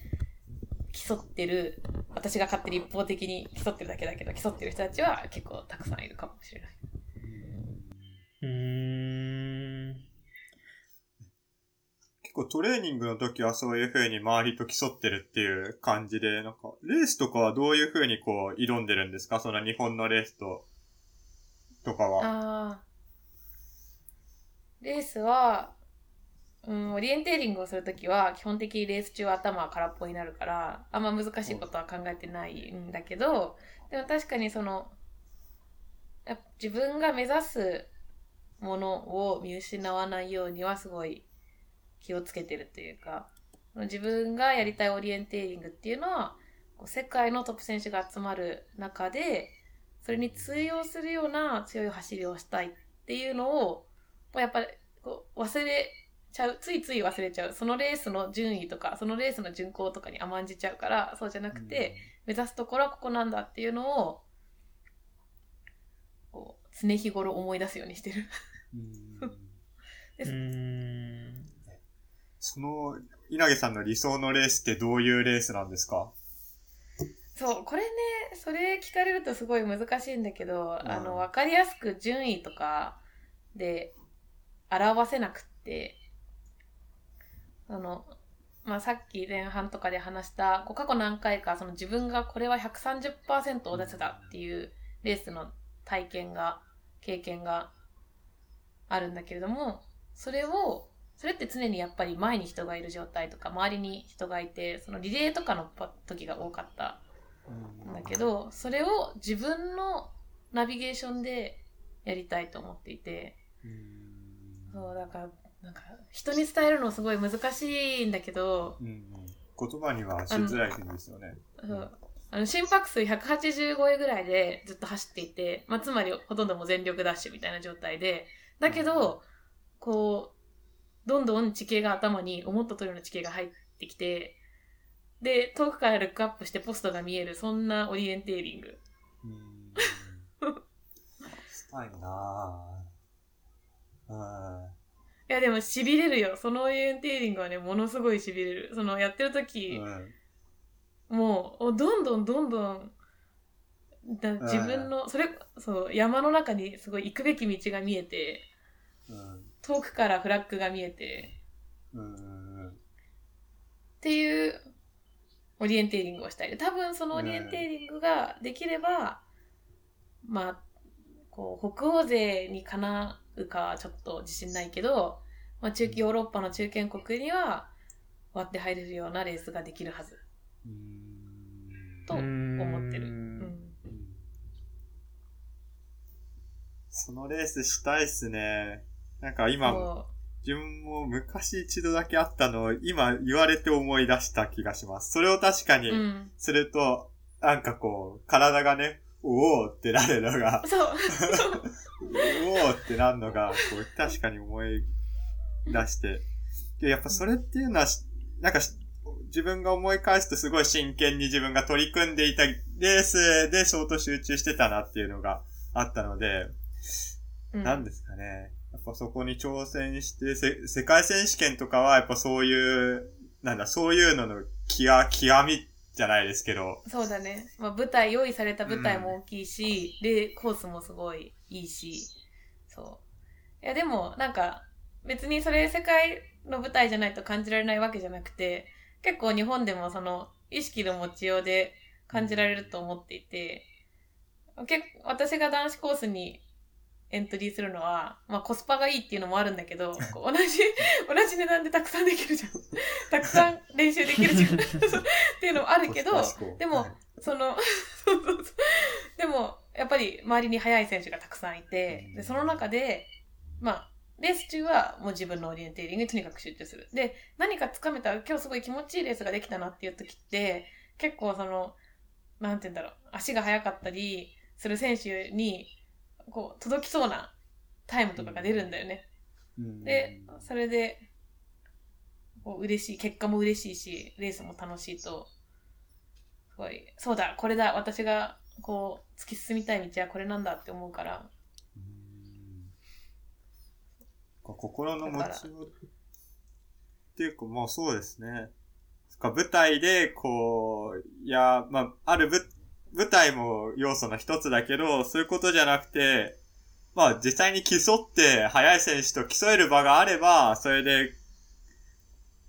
競ってる私が勝手に一方的に競ってるだけだけど競ってる人たちは結構たくさんいるかもしれない。うーん。結構トレーニングの時はそういう風に周りと競ってるっていう感じで、なんか、レースとかはどういう風にこう挑んでるんですか？その日本のレースと、とかは。ああ。レースは、うん、オリエンテーリングをするときは、基本的にレース中は頭は空っぽになるから、あんま難しいことは考えてないんだけど、でも確かにその、自分が目指すものを見失わないようにはすごい気をつけてるというか、自分がやりたいオリエンテーリングっていうのは、世界のトップ選手が集まる中で、それに通用するような強い走りをしたいっていうのを、やっぱり忘れちゃう、ついつい忘れちゃう。そのレースの順位とか、そのレースの巡行とかに甘んじちゃうから、そうじゃなくて、目指すところはここなんだっていうのを、こう常日頃思い出すようにしてる。うん。その、稲毛さんの理想のレースってどういうレースなんですか？そう、これね、それ聞かれるとすごい難しいんだけど、ん。あの、わかりやすく順位とかで表せなくって、あの、まあ、さっき前半とかで話した、こう過去何回かその自分がこれは130%を出せたっていうレースの体験が、経験があるんだけれども、それを、それって常にやっぱり前に人がいる状態とか、周りに人がいて、そのリレーとかの時が多かったんだけど、それを自分のナビゲーションでやりたいと思っていて、うん。そう、だから、なんか、人に伝えるのすごい難しいんだけど、うん言葉にはしづらいんですよね。そうあの心拍数180超えぐらいでずっと走っていて、まあ、つまりほとんどもう全力ダッシュみたいな状態で、だけど、こう、どんどん地形が頭に思った通りの地形が入ってきて、で、遠くからルックアップしてポストが見える、そんなオリエンテーリング。うん したいなぁ。うん。いや、でも痺れるよ。そのオリエンテーリングはね、ものすごい痺れる。その、やってる時、うんもう、どんどんどんどん、だ自分の、それ、そう、山の中にすごい行くべき道が見えて、うん遠くからフラッグが見えて、うんっていうオリエンテーリングをしたい。多分そのオリエンテーリングができれば、まあ、こう、北欧勢にかなうかはちょっと自信ないけど、まあ、中ヨーロッパの中堅国には割って入れるようなレースができるはずうんと思ってる。ううんん。そのレースしたいっすね。なんか今、そ自分も昔一度だけあったのを今言われて思い出した気がします。それを確かにう。うん。すると、なんかこう、体がね、おおってなるのが、そう。おおってなるのが、こう、確かに思い出して。でやっぱそれっていうのはし、なんかし、自分が思い返すとすごい真剣に自分が取り組んでいたレースで相当集中してたなっていうのがあったので、うんなんですかね。やっぱそこに挑戦して、せ世界選手権とかはやっぱそういう、なんだ、そういうのの極、極みじゃないですけど、そうだね。まあ、舞台、用意された舞台も大きいし、で、コースもすごいいいし、そう。いや、でも、なんか、別にそれ世界の舞台じゃないと感じられないわけじゃなくて、結構日本でもその、意識の持ちようで感じられると思っていて、結構、私が男子コースにエントリーするのは、まあコスパがいいっていうのもあるんだけど、同じ、同じ値段でたくさんできるじゃん。たくさん練習できるじゃん。っていうのもあるけどでもはいその、そうそうそう。でも、やっぱり周りに速い選手がたくさんいて、で、その中で、まあ、レース中はもう自分のオリエンテーリングにとにかく集中する。で、何かつかめた、今日すごい気持ちいいレースができたなっていう時って、結構その、なんて言うんだろう、足が速かったりする選手に、こう、届きそうなタイムとかが出るんだよね。うんで、それで、こう嬉しい、結果も嬉しいし、レースも楽しいと、すごい、そうだ、これだ、私が、こう、突き進みたい道はこれなんだって思うから、うん心の持ちようっていうか、まあそうですね。か舞台で、こう、いや、まあ、ある舞舞台も要素の一つだけど、そういうことじゃなくて、まあ実際に競って、速い選手と競える場があれば、それで、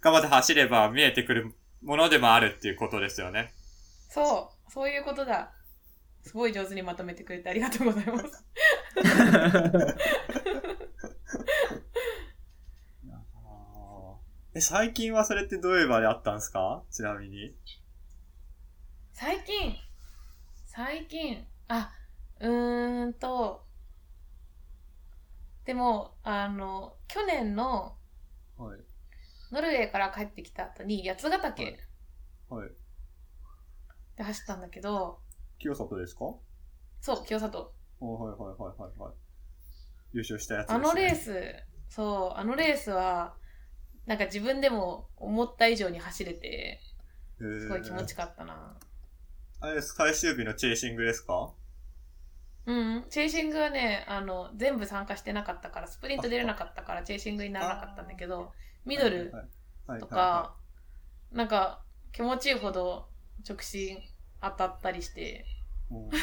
頑張って走れば見えてくるものでもあるっていうことですよね。そう、そういうことだ。すごい上手にまとめてくれてありがとうございます。え、最近はそれってどういう場であったんですか？ちなみに。最近、最近、あ、うーんと、でも、あの、去年のはい。ノルウェーから帰ってきた後に八ヶ岳はい。で走ったんだけど、清里ですか？そう、清里。おはいはいはいはいはい。優勝したやつです、ね。あのレース、そう、あのレースは、なんか自分でも思った以上に走れて、すすごい気持ちよかったな。あれです、最終日のチェイシングですか？うん、チェイシングはね、あの、全部参加してなかったから、スプリント出れなかったから、チェイシングにならなかったんだけど、ミドルとか、なんか、気持ちいいほど直進当たったりして、うん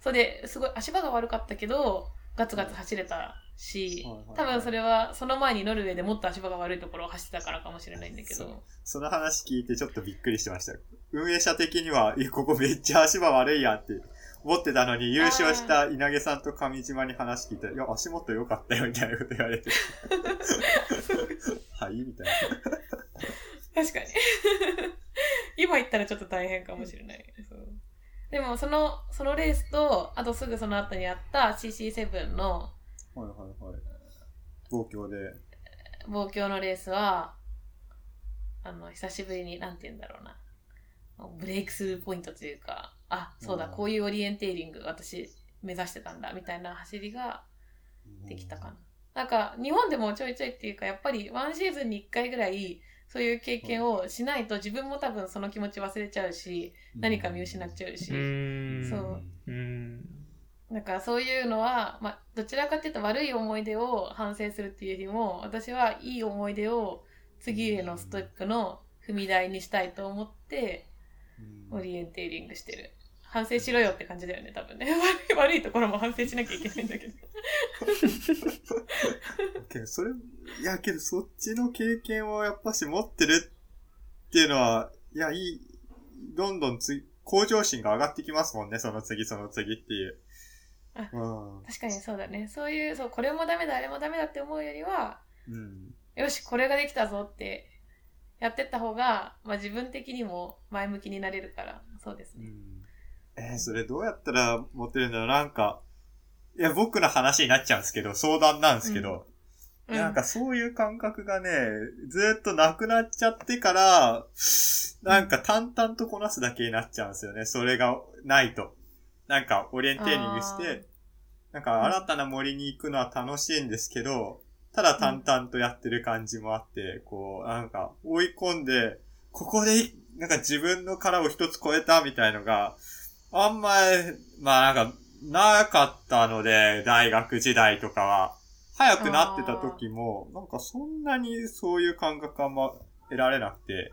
それですごい足場が悪かったけど、ガツガツ走れたし多分それはその前にノルウェーでもっと足場が悪いところを走ってたからかもしれないんだけど、その話聞いてちょっとびっくりしてました。運営者的には、いやここめっちゃ足場悪いやんって思ってたのに、優勝した稲毛さんと上島に話聞いたら、いや、足元良かったよみたいなこと言われて。はいみたいな。確かに。今言ったらちょっと大変かもしれない。そうでもその、そのレースと、あとすぐその後にあった CC7 のはいはいはい。東京で。望郷のレースは、あの、久しぶりに、なんて言うんだろうな。ブレイクスルーポイントというか、あ、そうだ、うんこういうオリエンテーリング私目指してたんだ、みたいな走りができたかな。なんか、日本でもちょいちょいっていうか、やっぱりワンシーズンに1回ぐらい、そういう経験をしないと自分も多分その気持ち忘れちゃうし、何か見失っちゃうし、う。そうう。なんかそういうのは、まあ、どちらかっていうと悪い思い出を反省するっていうよりも、私はいい思い出を次へのステップの踏み台にしたいと思って、うんオリエンテーリングしてる。反省しろよって感じだよね、多分ね。悪い悪いところも反省しなきゃいけないんだけど。けど、それ、いや、けど、そっちの経験をやっぱし持ってるっていうのは、いや、いい、どんどんつ、向上心が上がってきますもんね、その次、その次っていう。あうん。確かにそうだね。そういう、そう、これもダメだ、あれもダメだって思うよりは、うん。よし、これができたぞってやってった方が、まあ自分的にも前向きになれるから、そうですね。えーそれどうやったら持てるんだろうなんか、いや、僕の話になっちゃうんですけど、相談なんですけど、うんなんかそういう感覚がね、ずーっとなくなっちゃってから、なんか淡々とこなすだけになっちゃうんですよね。それがないと。なんかオリエンテーリングして、なんか新たな森に行くのは楽しいんですけど、ただ淡々とやってる感じもあって、こう、なんか追い込んで、ここでい、なんか自分の殻を一つ超えたみたいのが、あんまり、まあなんか、なかったので、大学時代とかは。早くなってた時も、なんかそんなにそういう感覚あんま得られなくて、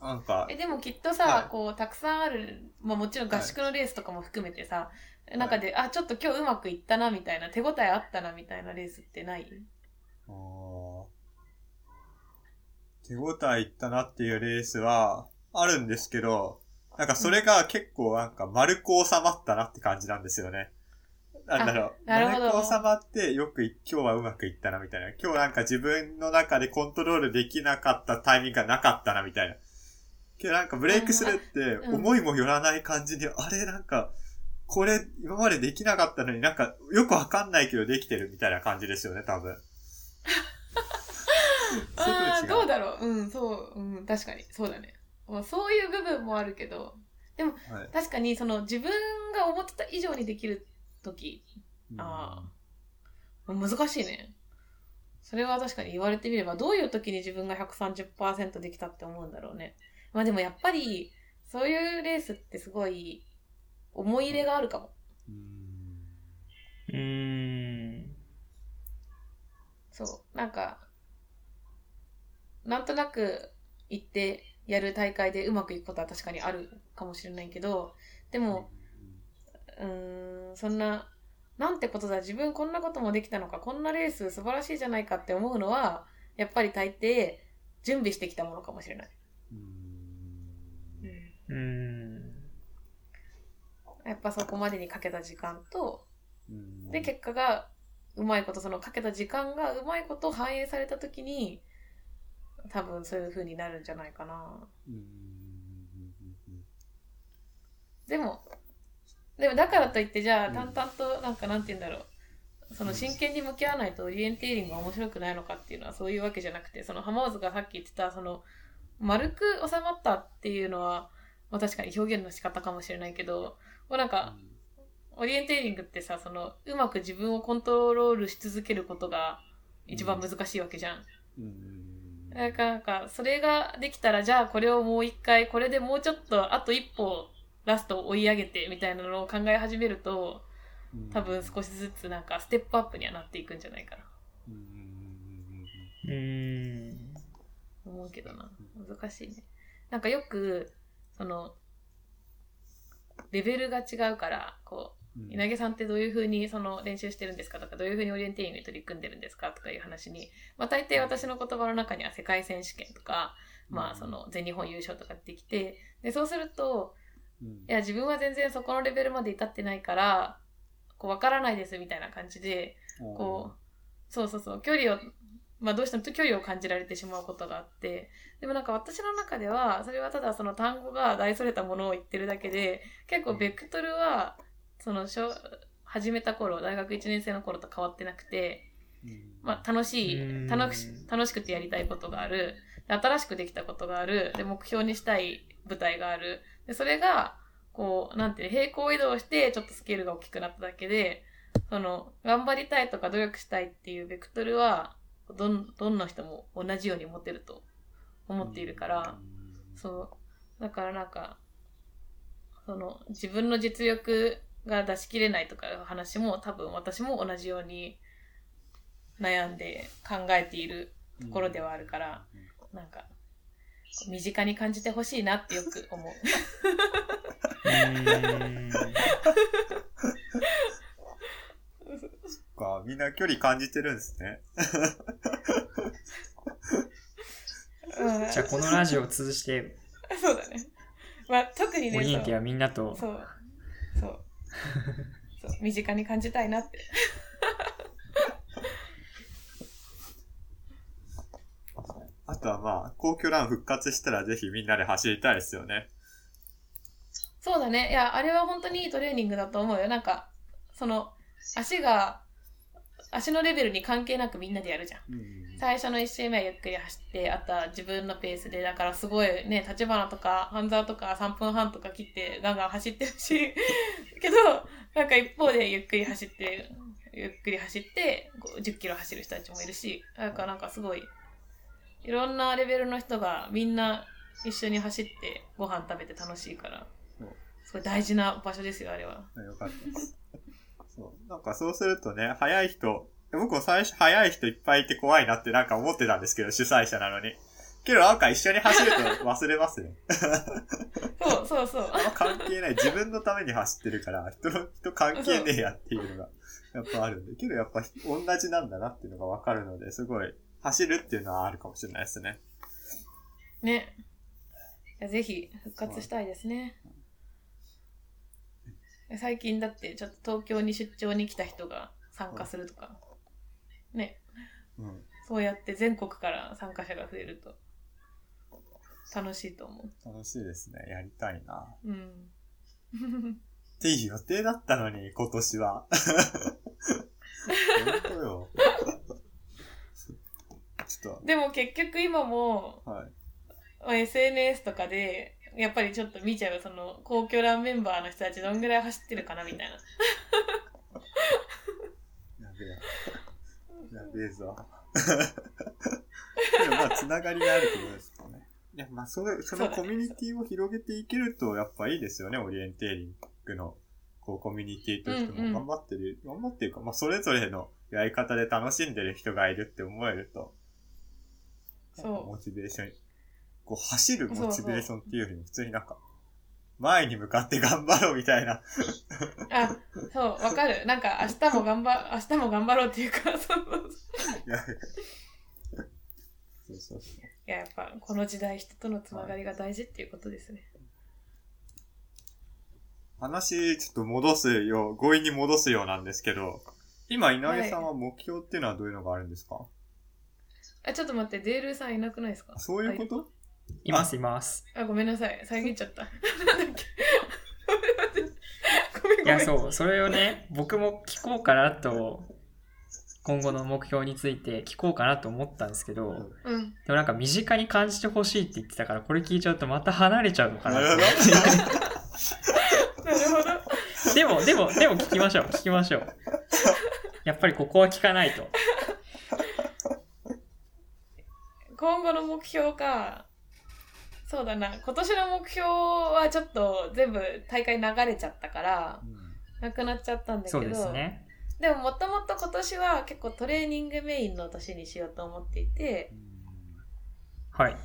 なんかえ、でもきっとさ、はい。こう、たくさんある、まあもちろん合宿のレースとかも含めてさ、中で、あ、ちょっと今日うまくいったな、みたいな、手応えあったな、みたいなレースってない？あー。手応えいったなっていうレースはあるんですけど、なんかそれが結構なんか丸く収まったなって感じなんですよね。なんだろう。丸く収まってよくい今日はうまくいったなみたいな。今日なんか自分の中でコントロールできなかったタイミングがなかったなみたいな。けどなんかブレイクスルーってうん思いもよらない感じで、あれなんか、これ今までできなかったのになんかよくわかんないけどできてるみたいな感じですよね、多分。ああ、どうだろう。うん、そう、うん、確かに、そうだね。まあそういう部分もあるけど、はい。確かに、その、自分が思ってた以上にできる時あ難しいね。それは確かに言われてみれば、どういう時に自分が130%できたって思うんだろうね。まあでもやっぱり、そういうレースってすごい、思い入れがあるかも。うんうーん。そう。なんか、なんとなく行ってやる大会でうまくいくことは確かにあるかもしれないけど、でも、うーん、そんな、なんてことだ、自分こんなこともできたのか、こんなレース素晴らしいじゃないかって思うのは、やっぱり大抵、準備してきたものかもしれない。うん。やっぱそこまでにかけた時間と、うんで、結果が、うまいこと、そのかけた時間がうまいこと反映されたときに、多分そういう風になるんじゃないかな。うんでも、でもだからといって、じゃあうん淡々と、なんかなんて言うんだろう。その真剣に向き合わないとオリエンテーリングが面白くないのかっていうのはそういうわけじゃなくて、その浜尾がさっき言ってた、その丸く収まったっていうのは、まあ確かに表現の仕方かもしれないけど、もうなんか、オリエンテーリングってさ、その、うまく自分をコントロールし続けることが一番難しいわけじゃん。うん。だからなんか、それができたら、じゃあこれをもう一回、これでもうちょっと、あと一歩、ラストを追い上げて、みたいなのを考え始めると、多分少しずつなんか、ステップアップにはなっていくんじゃないかな。うん。うーん。思うけどな。難しいね。なん。かよく、その、レベルが違うから、こう、稲毛さんってどういうふうにその練習してるんですかとか、どういうふうにオリエンテーリングに取り組んでるんですかとかいう話に、まあ大抵私の言葉の中には世界選手権とか、まあその全日本優勝とかってきて、で、そうすると、うん、いや自分は全然そこのレベルまで至ってないから、こうわからないですみたいな感じで、こう、そうそうそう、距離を、まあどうしても距離を感じられてしまうことがあって、でもなんか私の中では、それはただその単語が大それたものを言ってるだけで、結構ベクトルは、その小、始めた頃、大学1年生の頃と変わってなくて、うん、まあ楽しい、楽し楽しくてやりたいことがある、で新しくできたことがある、で、目標にしたい舞台がある。で、それが、こう、なんていうの、平行移動して、ちょっとスケールが大きくなっただけで、その、頑張りたいとか努力したいっていうベクトルは、どん、どんな人も同じように持てると思っているから、そう。だからなんか、その、自分の実力が出し切れないとかいう話も多分私も同じように悩んで考えているところではあるから、なんか、身近に感じてほしいなってよく思う。うーん。か、みんな距離感じてるんですね。うんじゃあこのラジオを通じて、そうだね。まあ、特にね、オリエンティはそうみんなと、そう。そう。そう。身近に感じたいなって。あとはまあ、皇居ラン復活したらぜひみんなで走りたいですよね。そうだね。いや、あれは本当にいいトレーニングだと思うよ。なんか、その、足が、足のレベルに関係なくみんなでやるじゃん。うん。最初の1周目はゆっくり走って、あとは自分のペースで、だからすごいね、立花とか半沢とか3分半とか切ってガンガン走ってるし、けど、なんか一方でゆっくり走って、ゆっくり走って、こう10キロ走る人たちもいるし、なんかなんかすごい、いろんなレベルの人がみんな一緒に走ってご飯食べて楽しいからすごい大事な場所ですよ、あれは。よかった。そう。なんかそうするとね、早い人、僕も最初早い人いっぱいいて怖いなってなんか思ってたんですけど、主催者なのに。けどなんか一緒に走ると忘れますね。そうそうそう。あ関係ない。自分のために走ってるから、人の、人関係ねえやっていうのが、やっぱあるんで。けどやっぱ同じなんだなっていうのがわかるので、すごい、走るっていうのはあるかもしれないですね。ね。ぜひ復活したいですね。最近だってちょっと東京に出張に来た人が参加するとか、ね、うん。そうやって全国から参加者が増えると楽しいと思楽しいですね。やりたいな。う。うん。っていう予定だったのに、今年は。本当よ。でも結局今もと、はい。まあ SNS とかでやっぱりちょっと見ちゃうその皇居ランメンバーの人たちどんぐらい走ってるかなみたいな。やべえ。やべえぞ。でもまあ、つながりがあるってことですかね。いや、まあ、そのそうだねコミュニティを広げていけると、やっぱいいですよね、オリエンテーリングの、こう、コミュニティとしてうんうんも頑張ってる、頑張ってるか、まあ、それぞれのやり方で楽しんでる人がいるって思えると、そうモチベーション、こう、走るモチベーションっていうよりも、普通になんか、前に向かって頑張ろうみたいな。あ、そう、わかる。なんか明日も頑張、明日も頑張ろうっていうか、そうそうそういやそう。いや、やっぱこの時代人とのつながりが大事っていうことですね。話、ちょっと戻すよう、強引に戻すようなんですけど、今、稲毛さんは目標っていうのはどういうのがあるんですか、あ、ちょっと待って、デールさんいなくないですか？そういうこと？いますいます。あ、ごめんなさい。遮っちゃった。なんだっけごめんごめん。いや、そう、それをね、僕も聞こうかなと今後の目標について聞こうかなと思ったんですけど、うん。でもなんか身近に感じてほしいって言ってたから、これ聞いちゃうとまた離れちゃうのかななるとほど。なるほど。でも、でも、でも聞きましょう。聞きましょう。やっぱりここは聞かないと。今後の目標か。そうだな。今年の目標はちょっと全部大会流れちゃったから、なくなっちゃったんだけど。そうですね。でももともと今年は結構トレーニングメインの年にしようと思っていて、はい。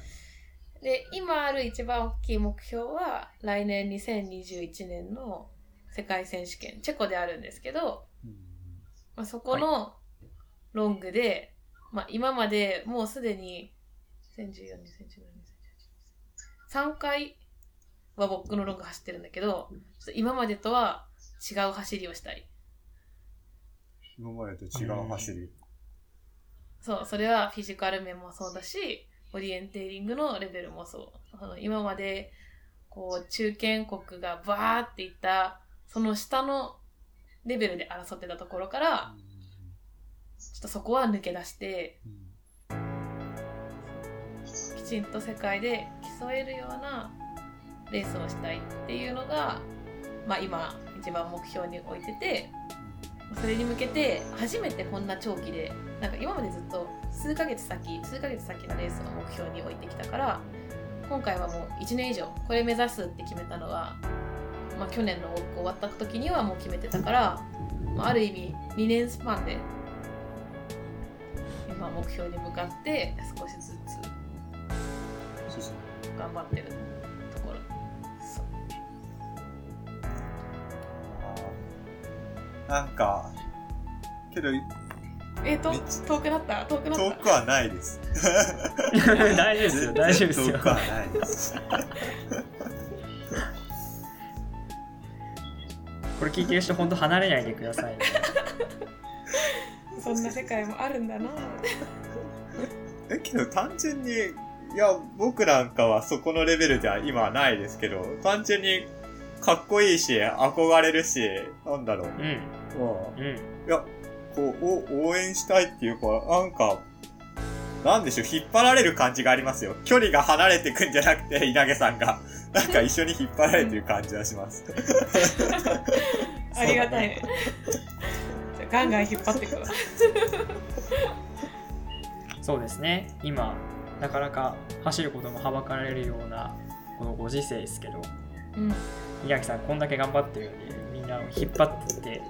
で、今ある一番大きい目標は、来年2021年の世界選手権、チェコであるんですけど、まあ、そこのロングで、まあ、今までもうすでに2014、2015、2018、3回は僕のロング走ってるんだけど、ちょっと今までとは違う走りをしたい。今までと違う走り。そう、それはフィジカル面もそうだし、オリエンテーリングのレベルもそう。あの今まで、こう、中堅国がバーっていった、その下のレベルで争ってたところから、ちょっとそこは抜け出して、きちんと世界で競えるようなレースをしたいっていうのが、まあ今、一番目標に置いてて、それに向けて初めてこんな長期でなんか今までずっと数ヶ月先数ヶ月先のレースを目標に置いてきたから今回はもう1年以上これ目指すって決めたのは、まあ、去年の終わった時にはもう決めてたから、まあ、ある意味2年スパンで今目標に向かって少しずつ頑張ってるところそうなんか、けど、えと遠くなった？遠くなった？遠くはないです。大丈夫ですよ、大丈夫ですよ遠。くはないです。これ聞いてる人、本当離れないでくださいね。そんな世界もあるんだなえ、けど単純に、いや、僕なんかはそこのレベルでは今はないですけど、単純にかっこいいし、憧れるし、なんだろう。うん、まあ、うん。いや、こう、お応援したいっていうか、なんか、なんでしょう、引っ張られる感じがありますよ。距離が離れてくんじゃなくて、稲毛さんが。なんか一緒に引っ張られてる感じはします。ありがたいね。じゃあガンガン引っ張ってくわ。そうですね。今、なかなか走ることもはばかられるような、このご時世ですけど、うん。稲木さん、こんだけ頑張ってるんで、みんなを引っ張ってって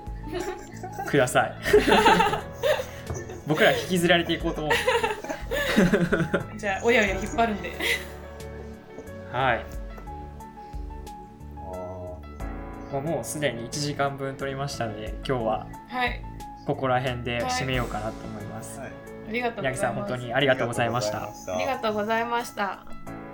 ください。僕ら引きずられていこうと思う。じゃあ、親よ引っ張るんで。はい。あもうもうすでに1時間分取りましたので、今日ははい。ここら辺で締めようかなと思います。ーはい。ありがとうございます。稲木さん、本当にありがとうございました。ありがとうございましたありがとうございました。